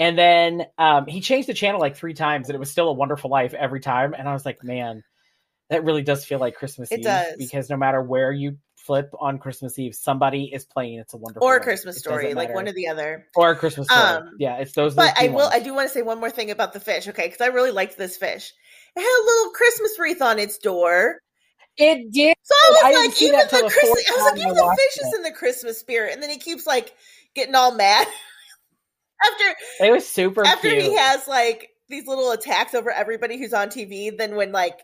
And then um, he changed the channel like three times, and it was still a Wonderful Life every time. And I was like, man, that really does feel like Christmas It Eve does. because no matter where you flip on Christmas Eve, somebody is playing "It's a Wonderful or a Life. Christmas It story, like one or the other. or a Christmas story. Um, yeah, it's those. But those I will. ones. I do want to say one more thing about the fish, okay? Because I really liked this fish. It had a little Christmas wreath on its door. It did. So I was I like, even the the Christmas. I was like, even the fish is in the Christmas spirit, and then he keeps like getting all mad after It was super after cute. he has like these little attacks over everybody who's on TV. Then when like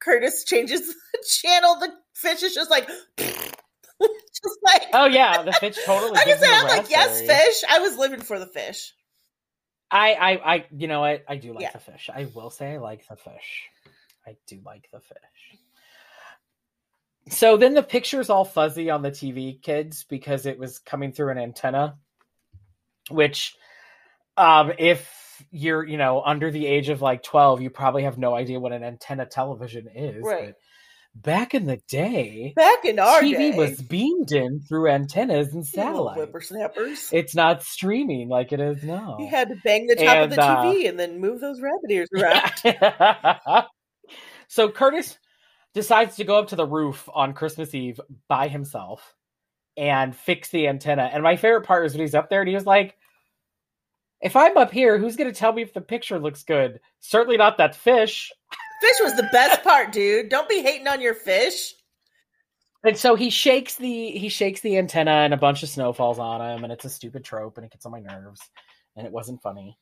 Curtis changes the channel, the fish is just like, just like. oh yeah, the fish totally. I can gives say him a I'm like, yes, fish. I was living for the fish. I, I, I, you know what? I do like Yeah. the fish. I will say I like the fish. I do like the fish. So then the picture's all fuzzy on the TV, kids, because it was coming through an antenna, which, um, if you're, you know, under the age of like 12, you probably have no idea what an antenna television is. Right. But back in the day, Back in our TV day, was beamed in through antennas and satellites. whippersnappers. It's not streaming like it is now. You had to bang the top of the uh, TV and then move those rabbit ears around. so Curtis decides to go up to the roof on Christmas Eve by himself and fix the antenna. And my favorite part is when he's up there and he was like, if I'm up here, who's going to tell me if the picture looks good? Certainly not that fish. Fish was the best part, dude. Don't be hating on your fish. And so he shakes the he shakes the antenna and a bunch of snow falls on him and it's a stupid trope and it gets on my nerves and it wasn't funny.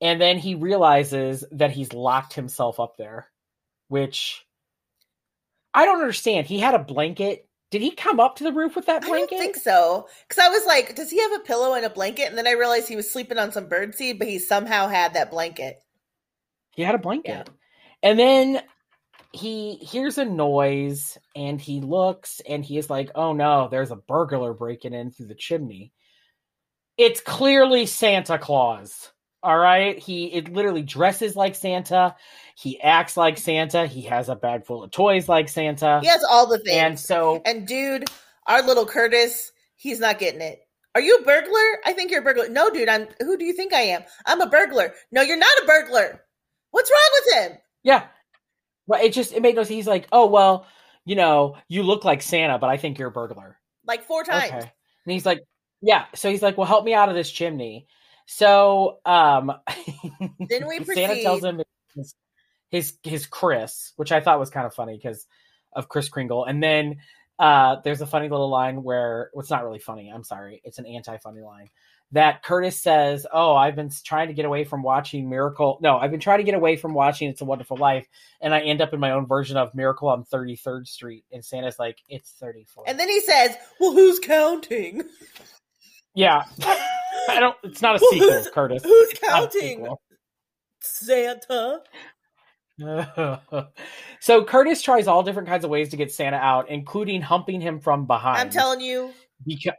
And then he realizes that he's locked himself up there, which I don't understand. He had a blanket. Did he come up to the roof with that blanket? I don't think so. Because I was like, does he have a pillow and a blanket? And then I realized he was sleeping on some birdseed, but he somehow had that blanket. He had a blanket. And then he hears a noise and he looks and he is like, oh no, there's a burglar breaking in through the chimney. It's clearly Santa Claus. All right. He it literally dresses like Santa. He acts like Santa. He has a bag full of toys like Santa. He has all the things. and so And dude, our little Curtis, he's not getting it. Are you a burglar? I think you're a burglar. No, dude, I'm who do you think I am? I'm a burglar. No, you're not a burglar. What's wrong with him? yeah. Well, it just it made no sense. He's like, oh well, you know, you look like Santa, but I think you're a burglar. Like four times. Okay. And he's like, yeah. So he's like, well, help me out of this chimney. So um Then we Santa tells him his, his his Chris, which I thought was kind of funny because of Kris Kringle. And then uh there's a funny little line where well, it's not really funny, I'm sorry. It's an anti-funny line. That Curtis says, "Oh, I've been trying to get away from watching Miracle. No, I've been trying to get away from watching It's a Wonderful Life, and I end up in my own version of Miracle on 33rd Street." And Santa's like, "It's 34." And then he says, Well, who's counting? Yeah. I don't it's not a Well, sequel, who's- Curtis. who's It's counting? Santa. so Curtis tries all different kinds of ways to get Santa out, including humping him from behind. I'm telling you, because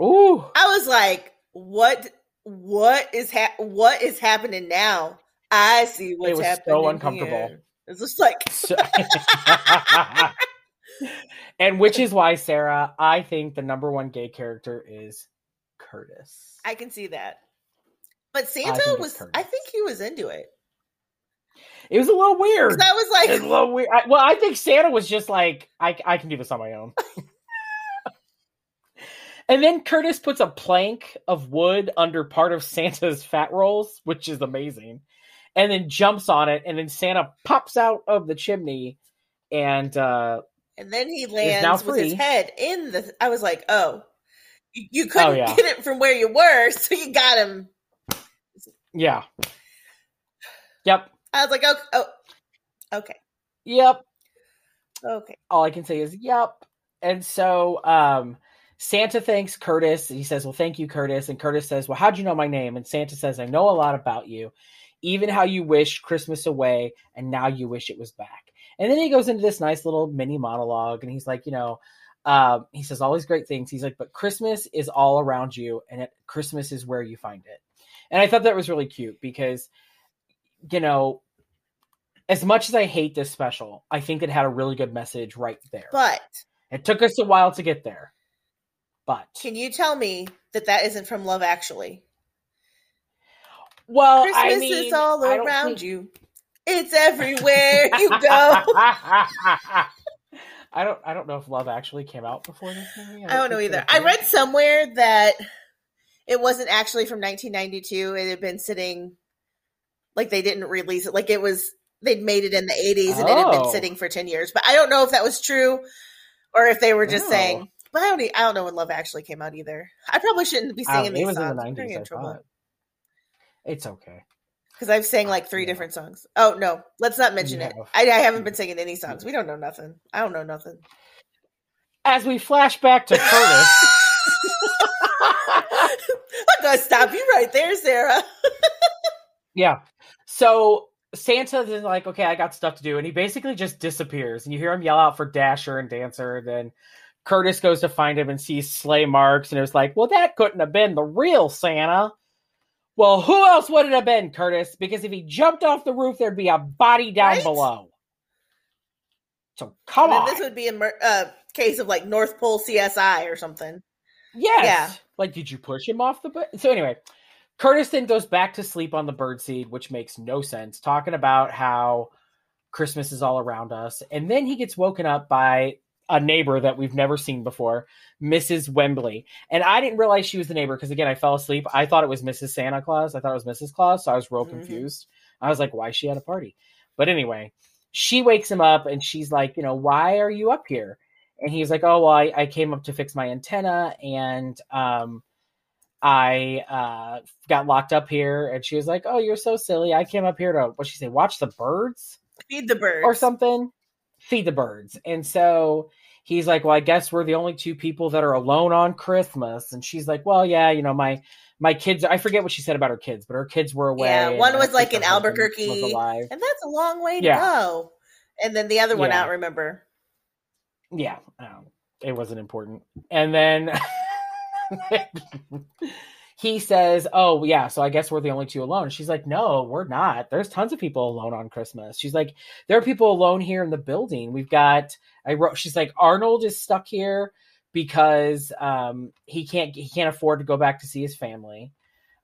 Ooh. I was like, what what is ha- what is happening now? I see what's was so uncomfortable. here. It's just like and which is why, Sarah, I think the number one gay character is Curtis. I can see that. But Santa was, I think he was into it. It was a little weird. That was It's a little weird. I, well, I think Santa was just like, I, I can do this on my own. and then Curtis puts a plank of wood under part of Santa's fat rolls, which is amazing, and then jumps on it, and then Santa pops out of the chimney, and uh, and then he lands with his head in the I was like, oh. You, you couldn't Oh, yeah. get it from where you were, so you got him Yeah. Yep. I was like, oh, oh okay, Yep. okay. all I can say is yep. And so um Santa thanks Curtis. He says, Well, thank you, Curtis. And Curtis says, Well, how'd you know my name? And Santa says, I know a lot about you, even how you wished Christmas away, and now you wish it was back. And then he goes into this nice little mini monologue, and he's like, You know, um, he says all these great things. He's like, But Christmas is all around you, and it, Christmas is where you find it. And I thought that was really cute because, you know, as much as I hate this special, I think it had a really good message right there. But It took us a while to get there. But can you tell me that that isn't from Love Actually? well, Christmas I mean, is all around think- you. It's everywhere you go. I don't. I don't know if Love actually came out before this movie. I don't know either. I read somewhere that it wasn't actually from 1992. It had been sitting, like they didn't release it. Like it was, they'd made it in the 80s and it had been Oh. sitting for 10 years. But I don't know if that was true or if they were just Oh. saying. But I don't. I don't know when Love actually came out either. I probably shouldn't be I don't- singing it was songs. in the I'm gonna get nineties. in I. It's okay. Because I've sang like three Yeah. different songs. Oh no, let's not mention You it. I, I haven't been singing any songs. We don't know nothing. I don't know nothing. As we flash back to Curtis, I'm gonna stop you right there, Sarah. yeah. So Santa is like, okay, I got stuff to do, and he basically just disappears. And you hear him yell out for Dasher and Dancer. And then Curtis goes to find him and sees sleigh marks, and it was like, well, that couldn't have been the real Santa. Well, who else would it have been, Curtis? Because if he jumped off the roof, there'd be a body down Right? below. So come and on. this would be a uh, case of like North Pole CSI or something. Yes. Yeah. Like, did you push him off the? So anyway, Curtis then goes back to sleep on the birdseed, which makes no sense, talking about how Christmas is all around us. And then he gets woken up by a neighbor that we've never seen before, Mrs. Wembley. And I didn't realize she was the neighbor because again, I fell asleep. I thought it was Mrs. Santa Claus. I thought it was Mrs. Claus, so I was real Mhm. confused. I was like, why is she at a party? But anyway, she wakes him up and she's like, you know, why are you up here? And he's like, oh, well, I, I came up to fix my antenna and um, I uh, got locked up here. And she was like, oh, you're so silly. I came up here to, what she say, watch the birds Feed the birds or something, feed the birds. And so he's like, well, I guess we're the only two people that are alone on Christmas. And she's like, well, yeah, you know, my my kids. I forget what she said about her kids, but her kids were away. Yeah, one was like in Albuquerque. And that's a long way to Yeah. go. And then the other one, I don't remember. Yeah, um, it wasn't important. And then he says, "Oh yeah, so I guess we're the only two alone." She's like, "No, we're not. There's tons of people alone on Christmas." She's like, "There are people alone here in the building. We've got." I wrote. She's like, "Arnold is stuck here because um, he can't he can't afford to go back to see his family."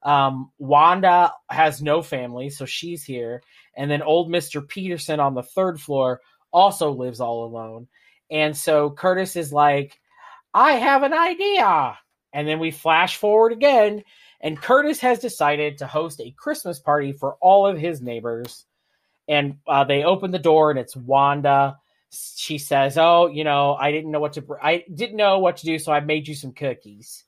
Um, Wanda has no family, so she's here, and then old Mister Peterson on the third floor also lives all alone. And so Curtis is like, I have an idea. And then we flash forward again, and Curtis has decided to host a Christmas party for all of his neighbors. And uh, they open the door, and it's Wanda. She says, "Oh, you know, I didn't know what to. br- I didn't know what to do, so I made you some cookies."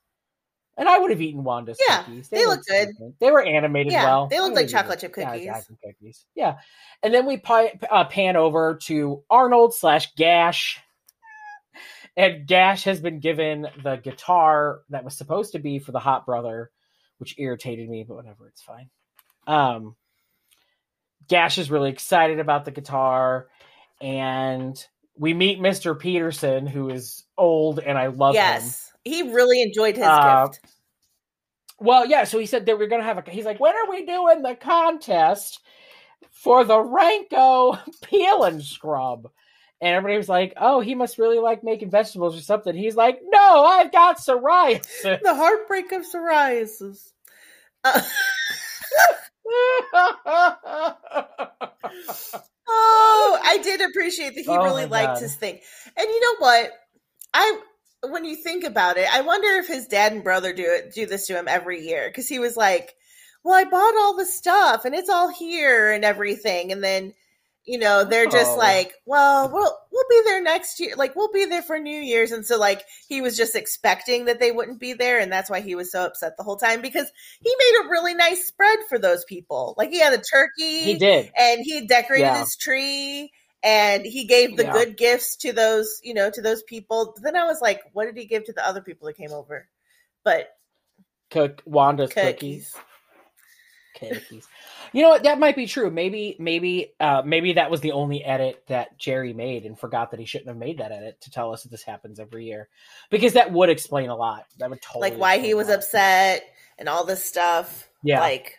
And I would have eaten Wanda's Yeah, cookies. they look good. decent. They were animated Yeah, well. they looked like chocolate chip cookies. Some cookies. Yeah, and then we pi- uh, pan over to Arnold slash Gash, and Gash has been given the guitar that was supposed to be for the Hot Brother, which irritated me, but whatever, it's fine. Um, Gash is really excited about the guitar, and we meet Mister Peterson, who is old, and I love him. yes. He really enjoyed his Uh, gift. Well, yeah. So he said that we're gonna have a. He's like, when are we doing the contest for the Ranko peel and scrub? And everybody was like, oh, he must really like making vegetables or something. He's like, no, I've got psoriasis. The heartbreak of psoriasis. Uh, oh, I did appreciate that he Oh really liked God. his thing. And you know what? I when you think about it, I wonder if his dad and brother do it do this to him every year because he was like, "Well, I bought all the stuff and it's all here and everything," and then you know they're just Oh. like well we'll we'll be there next year like we'll be there for new year's and so like he was just expecting that they wouldn't be there and that's why he was so upset the whole time because he made a really nice spread for those people like he had a turkey He did. and he decorated Yeah. his tree and he gave the Yeah. good gifts to those you know to those people then i was like what did he give to the other people that came over but Cook Wanda's cookies. cookies You know what? That might be true. Maybe, maybe, uh, maybe that was the only edit that Jerry made and forgot that he shouldn't have made that edit to tell us that this happens every year, because that would explain a lot. That would totally like why he was upset and all this stuff Yeah. like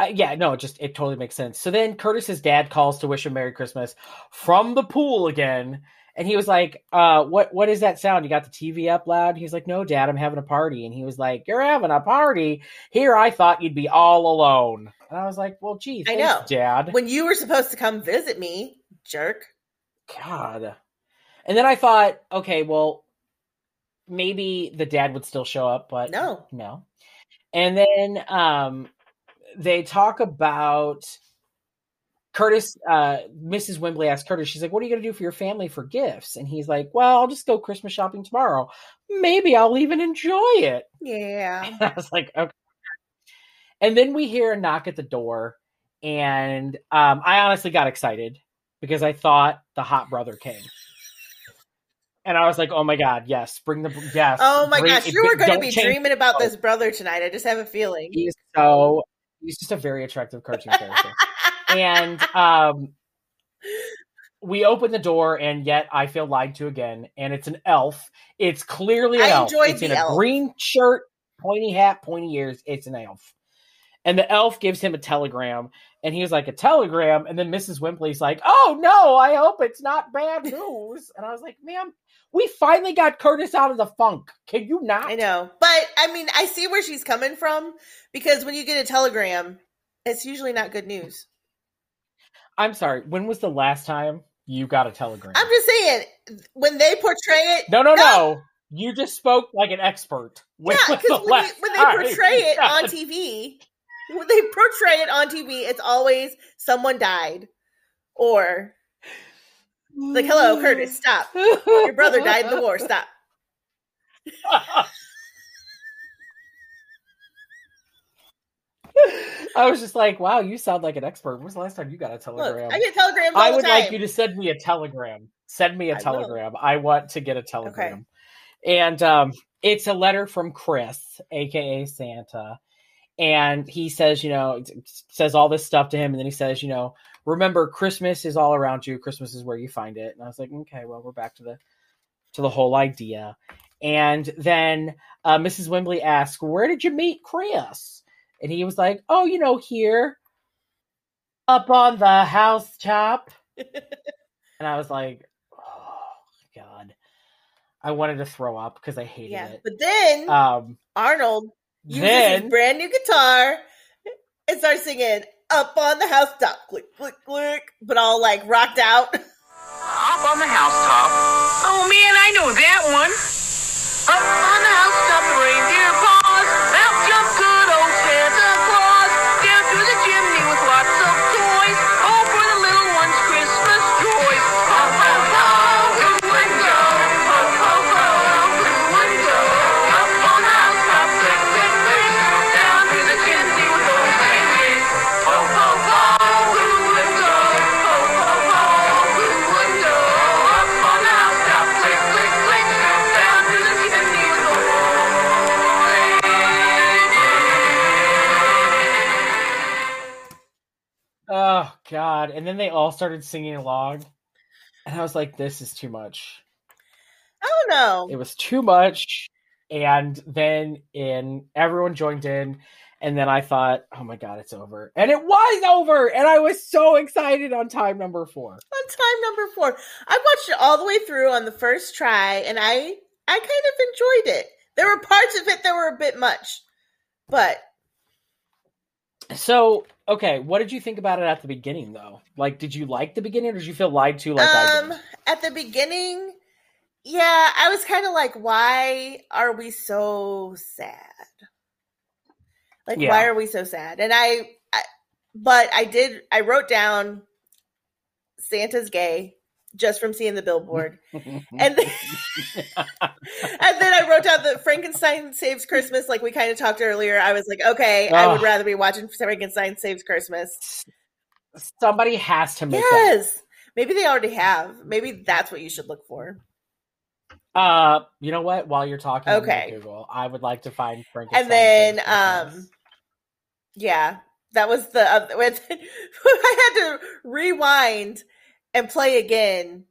Uh, yeah, no, it just it totally makes sense. So then Curtis's dad calls to wish him Merry Christmas from the pool again, and he was like, "Uh, what what is that sound? You got the TV up loud?" He's like, "No, Dad, I'm having a party." And he was like, "You're having a party? Here, I thought you'd be all alone." And I was like, "Well, gee, I thanks, know. Dad." when you were supposed to come visit me jerk God. And then I thought, okay, well, maybe the dad would still show up, but no no. And then um they talk about Curtis uh Mrs. Wembley asks Curtis, she's like, What are you gonna do for your family for gifts? And he's like, Well, I'll just go Christmas shopping tomorrow. Maybe I'll even enjoy it. yeah And I was like, okay. And then we hear a knock at the door, and um, I honestly got excited because I thought the hot brother came. And I was like, "Oh my god, yes! Bring the yes!" oh my bring- gosh you were going to be dreaming about this brother tonight i just have a feeling He's so he's just a very attractive cartoon character, and um, we open the door, and yet I feel lied to again. And it's an elf. It's clearly an I elf. It's in a elf. green shirt, pointy hat, pointy ears. It's an elf. And the elf gives him a telegram, and he was like, "A telegram." And then Mrs. Wembley's like, "Oh no, I hope it's not bad news." And I was like, "Ma'am, we finally got Curtis out of the funk. Can you not?" i know but i mean i see where she's coming from because when you get a telegram it's usually not good news I'm sorry. When was the last time you got a telegram? i'm just saying when they portray it no, no, no. You just spoke like an expert. When yeah because when, they- when they portray it on tv when they portray it on tv it's always someone died or like hello curtis stop your brother died in the war stop I was just like, wow, you sound like an expert. When was the last time you got a look telegram? i get telegrams I would like you to send me a telegram. Send me I a will. telegram. I want to get a telegram. Okay. And um, it's a letter from Chris, aka Santa. And he says, you know, says all this stuff to him, and then he says, you know, remember Christmas is all around you. Christmas is where you find it. And I was like, okay, well, we're back to the to the whole idea. And then uh, Mrs. Wembley asks, where did you meet Chris? And he was like, oh, you know, here up on the housetop. and I was like, oh, God. I wanted to throw up because I hated yeah it. but then Um, arnold uses then, his brand new guitar and starts singing up on the housetop click click click but all like rocked out Up on the housetop. Oh man, I know that one. Up on the housetop, the reindeer God. And then they all started singing along. And I was like, this is too much. Oh don't It was too much. And then in everyone joined in. And then I thought, oh my God, it's over. And it was over. And I was so excited on time number four. on time number four. I watched it all the way through on the first try, and I I kind of enjoyed it. There were parts of it that were a bit much, but So, okay, what did you think about it at the beginning, though? Like, did you like the beginning, or did you feel lied to like I um, at the beginning, yeah, I was kind of like, why are we so sad? Like, Yeah. why are we so sad? And I, I, but I did. I wrote down Santa's gay just from seeing the billboard, and then, and then I wrote down that Frankenstein saves Christmas. Like we kind of talked earlier, I was like, okay, I would rather be watching Frankenstein saves Christmas. Somebody has to make that. Yes, maybe they already have. Maybe that's what you should look for. Uh, you know what? While you're talking, Okay. Google. I would like to find Frankenstein. And then, um, yeah, that was the. Uh, with, I had to rewind and play again.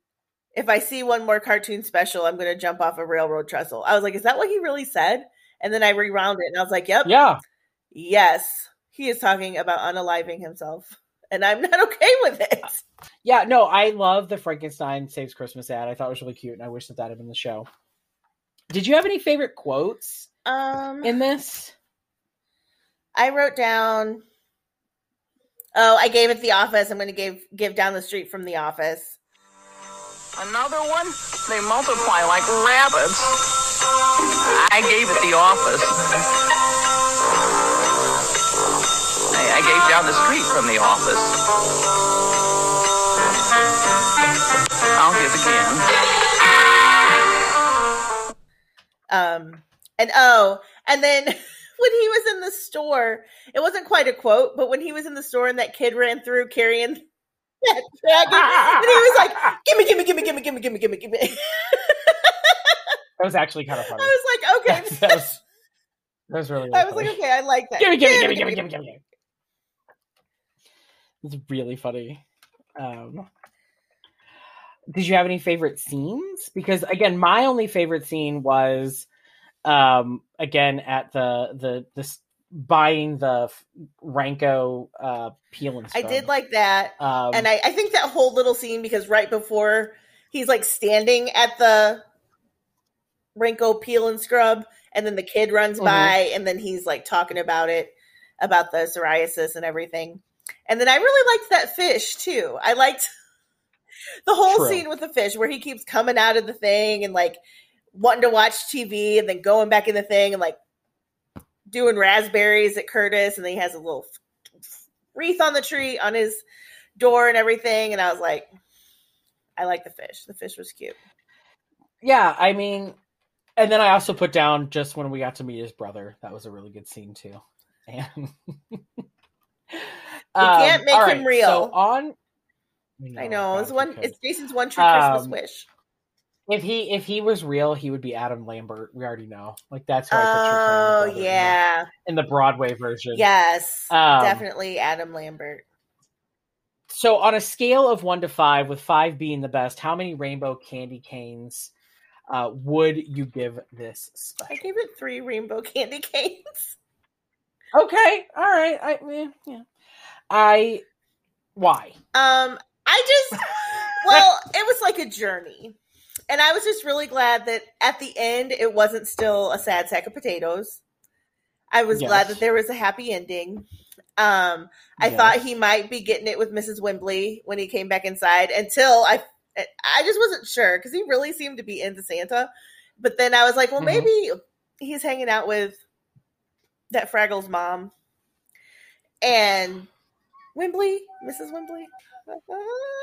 If I see one more cartoon special, I'm going to jump off a railroad trestle. I was like, is that what he really said? And then I rewound it and I was like, yep, yeah, yes, he is talking about unaliving himself. And I'm not okay with it. yeah. No, I love the Frankenstein Saves Christmas ad. I thought it was really cute, and I wish that that had been the show. Did you have any favorite quotes Um, in this? I wrote down. Oh, I gave it the office. I'm going to give give down the street from the office. Another one? They multiply like rabbits. I gave it the office. I, I gave down the street from the office. I'll give again. Um, and oh, and then when he was in the store, it wasn't quite a quote, but when he was in the store and that kid ran through carrying that dragon, and he was like, "Gimme, gimme, gimme, gimme, gimme, gimme, gimme, gimme." That was actually kind of funny. I was like, "Okay." that, was, that was really. I really was like, "Okay, I like that." Gimme, gimme, gimme, gimme, gimme, gimme, gimme. It's really funny. Um, did you have any favorite scenes? Because again, my only favorite scene was, um, again at the the this buying the Ranko uh, peel and scrub. I did like that. um, and I, I think that whole little scene because right before he's like standing at the Renko peel and scrub, and then the kid runs Mhm. by, and then he's like talking about it, about the psoriasis and everything. And then I really liked that fish too. I liked the whole True. scene with the fish where he keeps coming out of the thing and like wanting to watch TV and then going back in the thing and like doing raspberries at Curtis, and then he has a little wreath on the tree on his door and everything. And I was like, I like the fish. The fish was cute. yeah, I mean, and then I also put down just when we got to meet his brother. That was a really good scene too. And we can't make him real. So on, I know it's one. It's Jason's one true Christmas Um, wish. If he if he was real, he would be Adam Lambert. We already know. Like that's who I picture Oh brother in the- yeah, in the Broadway version. yes, Um, definitely Adam Lambert. So on a scale of one to five, with five being the best, how many rainbow candy canes uh, would you give this I special? gave it three rainbow candy canes. Okay, all right. I yeah. I why? Um, I just well, it was like a journey. And I was just really glad that at the end it wasn't still a sad sack of potatoes. I was glad that there was a happy ending. Um, I Yes. thought he might be getting it with Mrs. Wembley when he came back inside until I I just wasn't sure because he really seemed to be into Santa. But then I was like, well, Mhm. maybe he's hanging out with that Fraggles mom and Wembley, Mrs. Wembley.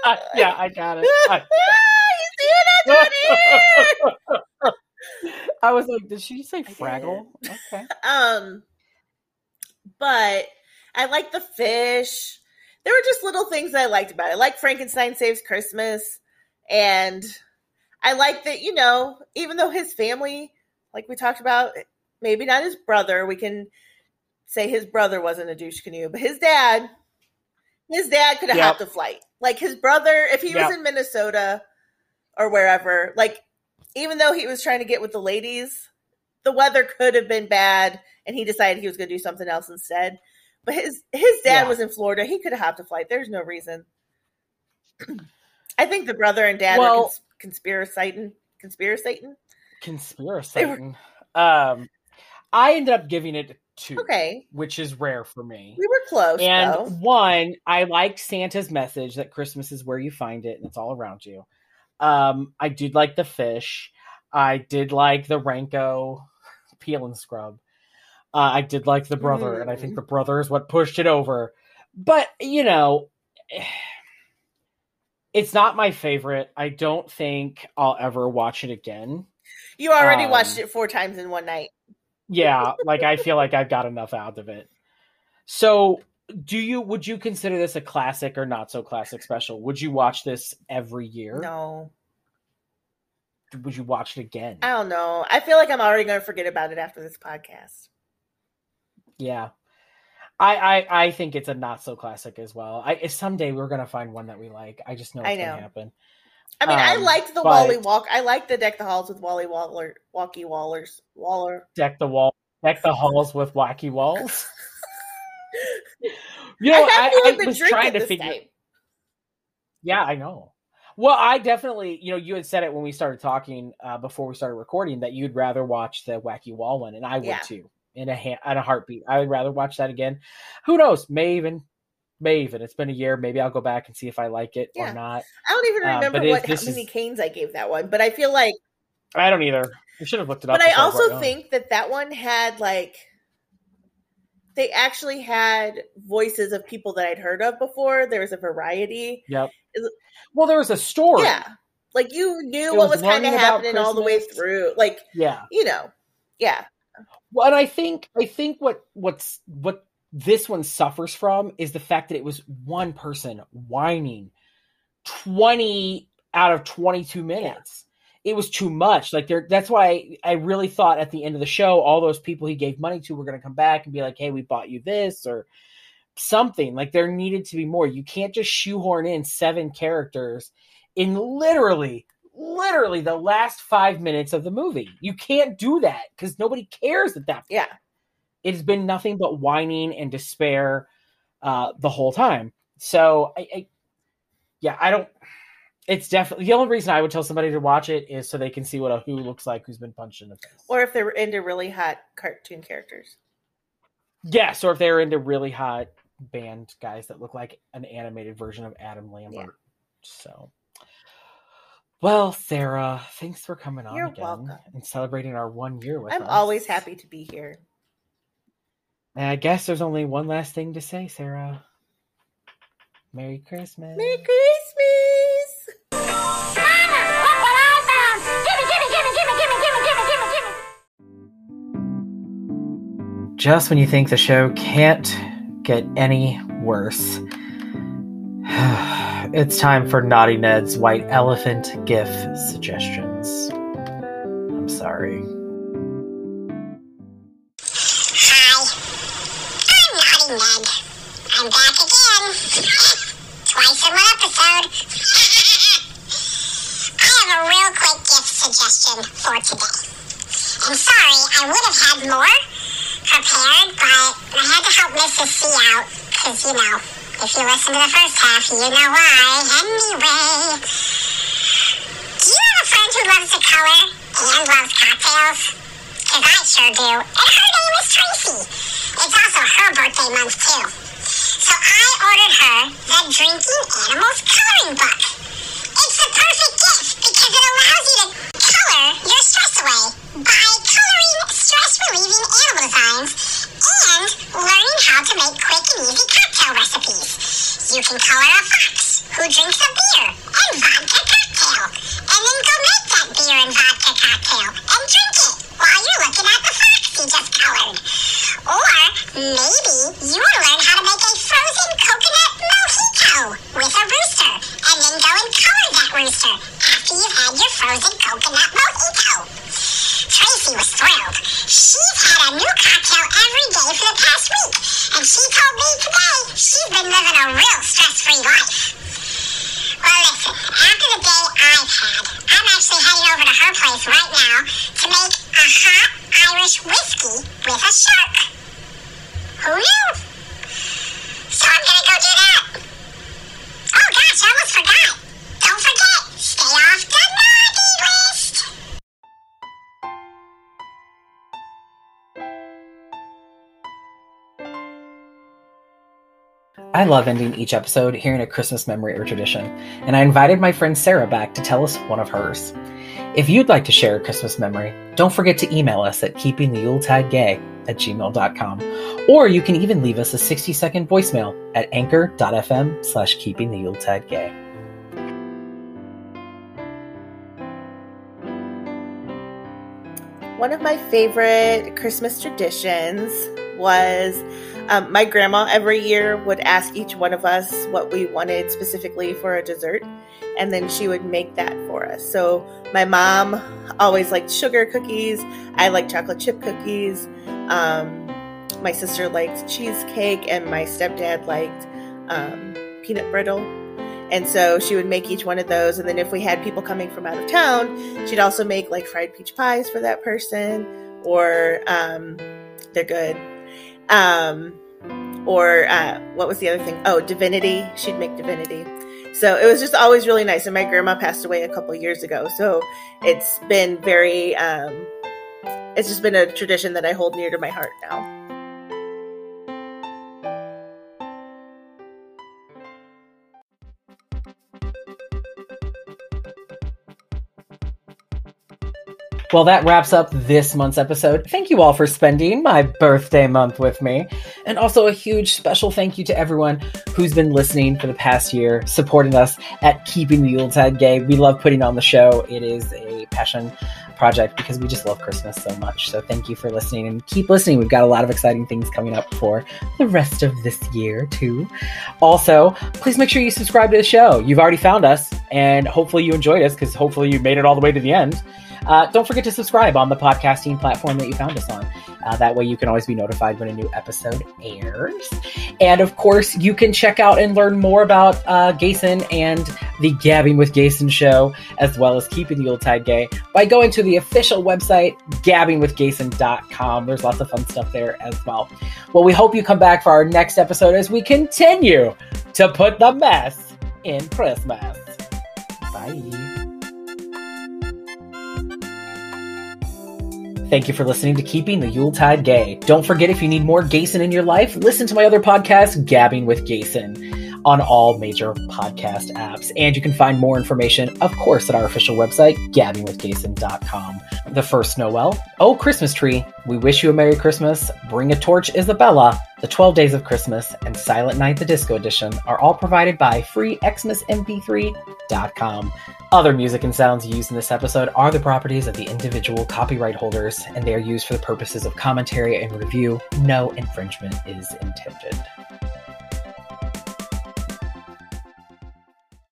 Uh, yeah, I got it. I, you see what I'm here? I was like, did she say. Fraggle? Okay. Um, but I like the fish. There were just little things that I liked about it. Like Frankenstein Saves Christmas, and I like that you know, even though his family, like we talked about, maybe not his brother, we can say his brother wasn't a douche canoe, but his dad, his dad could have Yep. hopped a flight. Like his brother, if he Yep. was in Minnesota or wherever, like even though he was trying to get with the ladies, the weather could have been bad, and he decided he was going to do something else instead. But his his dad Yeah. was in Florida. He could have hopped a flight. There's no reason. I think the brother and dad Well- were cons- conspiracyting, conspiracyting. Conspiracy. Um, I ended up giving it two, Okay, which is rare for me. we were close. And though. one, I like Santa's message that Christmas is where you find it and it's all around you. Um, I did like the fish. I did like the Ranko peel and scrub. Uh, I did like the brother, and I think Mm. the brother is what pushed it over. but you know, it's not my favorite. I don't think I'll ever watch it again. You already Um, watched it four times in one night. Yeah, like I feel like I've got enough out of it. So, do you would you consider this a classic or not so classic special? Would you watch this every year? No, Would you watch it again? I don't know. I feel like I'm already going to forget about it after this podcast. Yeah. I, I I think it's a not so classic as well. I someday we're gonna find one that we like. I just know it's I gonna know. happen. I mean, I Um, liked the but- Wally Walk. I liked the Deck the Halls with Wally Waller, Walkie Wallers, Waller. Deck the wall, deck the halls with wacky walls. You know, I I, I, was trying to figure. time. Yeah, I know. Well, I definitely, you know, you had said it when we started talking uh, before we started recording that you'd rather watch the wacky wall one, and I would Yeah. too. In a ha- in a heartbeat, I would rather watch that again. Who knows? May even, may even. It's been a year. Maybe I'll go back and see if I like it Yeah. or not. I don't even Uh, remember but what how many is- canes I gave that one, but I feel like. I don't either. I should have looked it up. But I also brought it on. think that that one had like they actually had voices of people that I'd heard of before. There was a variety. Yep. Well, there was a story. Yeah, like you knew It what was was kind of happening all the way through. Like Yeah. you know, yeah, Well, and I think I think what what's what this one suffers from is the fact that it was one person whining twenty out of twenty two minutes. It was too much. Like there, that's why I really thought at the end of the show, all those people he gave money to were going to come back and be like, "Hey, we bought you this," or something. Like there needed to be more. You can't just shoehorn in seven characters in literally literally the last five minutes of the movie. You can't do that because nobody cares at that point. yeah. It's been nothing but whining and despair uh, the whole time. So I, I, yeah, I don't. It's definitely the only reason I would tell somebody to watch it is so they can see what a who looks like who's been punched in the face. Or if they're into really hot cartoon characters. yes, or if they're into really hot band guys that look like an animated version of Adam Lambert. So. Well, Sarah, thanks for coming on You're again welcome. and celebrating our one year with I'm us. always happy to be here. And I guess there's only one last thing to say, Sarah. Merry Christmas. Merry Christmas. Just when you think the show can't get any worse, it's time for Naughty Ned's White Elephant GIF suggestions. I'm sorry. Hi. I'm Naughty Ned. I'm back again. Twice in one episode. I have a real quick gift suggestion for today. I'm sorry, I would have had more prepared, but I had to help Mrs. C out, because, you know, if you listen to the first half, you know why. Anyway, do you have a friend who loves to color and loves cocktails? Because I sure do. And her name is Tracy. It's also her birthday month, too. So I ordered her the Drinking Animals Coloring Book. It's the perfect gift because it allows you to color your stress away by coloring stress-relieving animal designs and learning how to make quick and easy cocktail recipes. You can color a fox who drinks a beer and vodka cocktail, and then go make that beer and vodka cocktail and drink it while you're looking at the fox you just colored. Or maybe you want to learn how to make a frozen coconut mojito with a rooster, and then go and color that rooster after you've had your frozen coconut mojito. Tracy was thrilled. She's had a new cocktail every day for the past week, and she told me today she's been living a real stress-free life. Well, listen, after the day I've had, I'm actually heading over to her place right now to make a hot Irish whiskey with a shark. Who knew? So I'm gonna go do that. Oh gosh, I almost forgot. Don't forget, stay off the naughty list. I love ending each episode hearing a Christmas memory or tradition, and I invited my friend Sarah back to tell us one of hers. If you'd like to share a Christmas memory, don't forget to email us at keepingtheyuletagay at gmail.com. Or you can even leave us a 60 second voicemail at anchor.fm slash keeping the Yuletide gay. One of my favorite Christmas traditions was um, my grandma every year would ask each one of us what we wanted specifically for a dessert, and then she would make that for us. So my mom always liked sugar cookies. I like chocolate chip cookies. Um, my sister liked cheesecake, and my stepdad liked um, peanut brittle. And so she would make each one of those. And then if we had people coming from out of town, she'd also make like fried peach pies for that person, or um, they're good. Um, or uh, what was the other thing? Oh, divinity. She'd make divinity. So it was just always really nice. And my grandma passed away a couple years ago. So it's been very, um, it's just been a tradition that I hold near to my heart now. Well, that wraps up this month's episode. Thank you all for spending my birthday month with me. And also a huge special thank you to everyone who's been listening for the past year, supporting us at Keeping the Yuletide Gay. We love putting on the show. It is a passion project because we just love Christmas so much. So thank you for listening and keep listening. We've got a lot of exciting things coming up for the rest of this year, too. Also, please make sure you subscribe to the show. You've already found us, and hopefully you enjoyed us because hopefully you made it all the way to the end. Uh, don't forget to subscribe on the podcasting platform that you found us on. Uh, that way you can always be notified when a new episode airs. And of course, you can check out and learn more about uh, Gayson and the Gabbing with Gayson show, as well as keeping the Yuletide gay, by going to the official website, gabbingwithgason.com. There's lots of fun stuff there as well. Well, we hope you come back for our next episode as we continue to put the mess in Christmas. Bye. Thank you for listening to Keeping the Yuletide Gay. Don't forget if you need more Gayson in your life, listen to my other podcast, Gabbing with Gayson, on all major podcast apps. And you can find more information, of course, at our official website, gabbingwithgason.com. The first Noel, Oh Christmas Tree, We Wish You a Merry Christmas, Bring a Torch Isabella, The 12 Days of Christmas, and Silent Night the Disco Edition are all provided by freexmasmp3.com. Other music and sounds used in this episode are the properties of the individual copyright holders, and they are used for the purposes of commentary and review. No infringement is intended.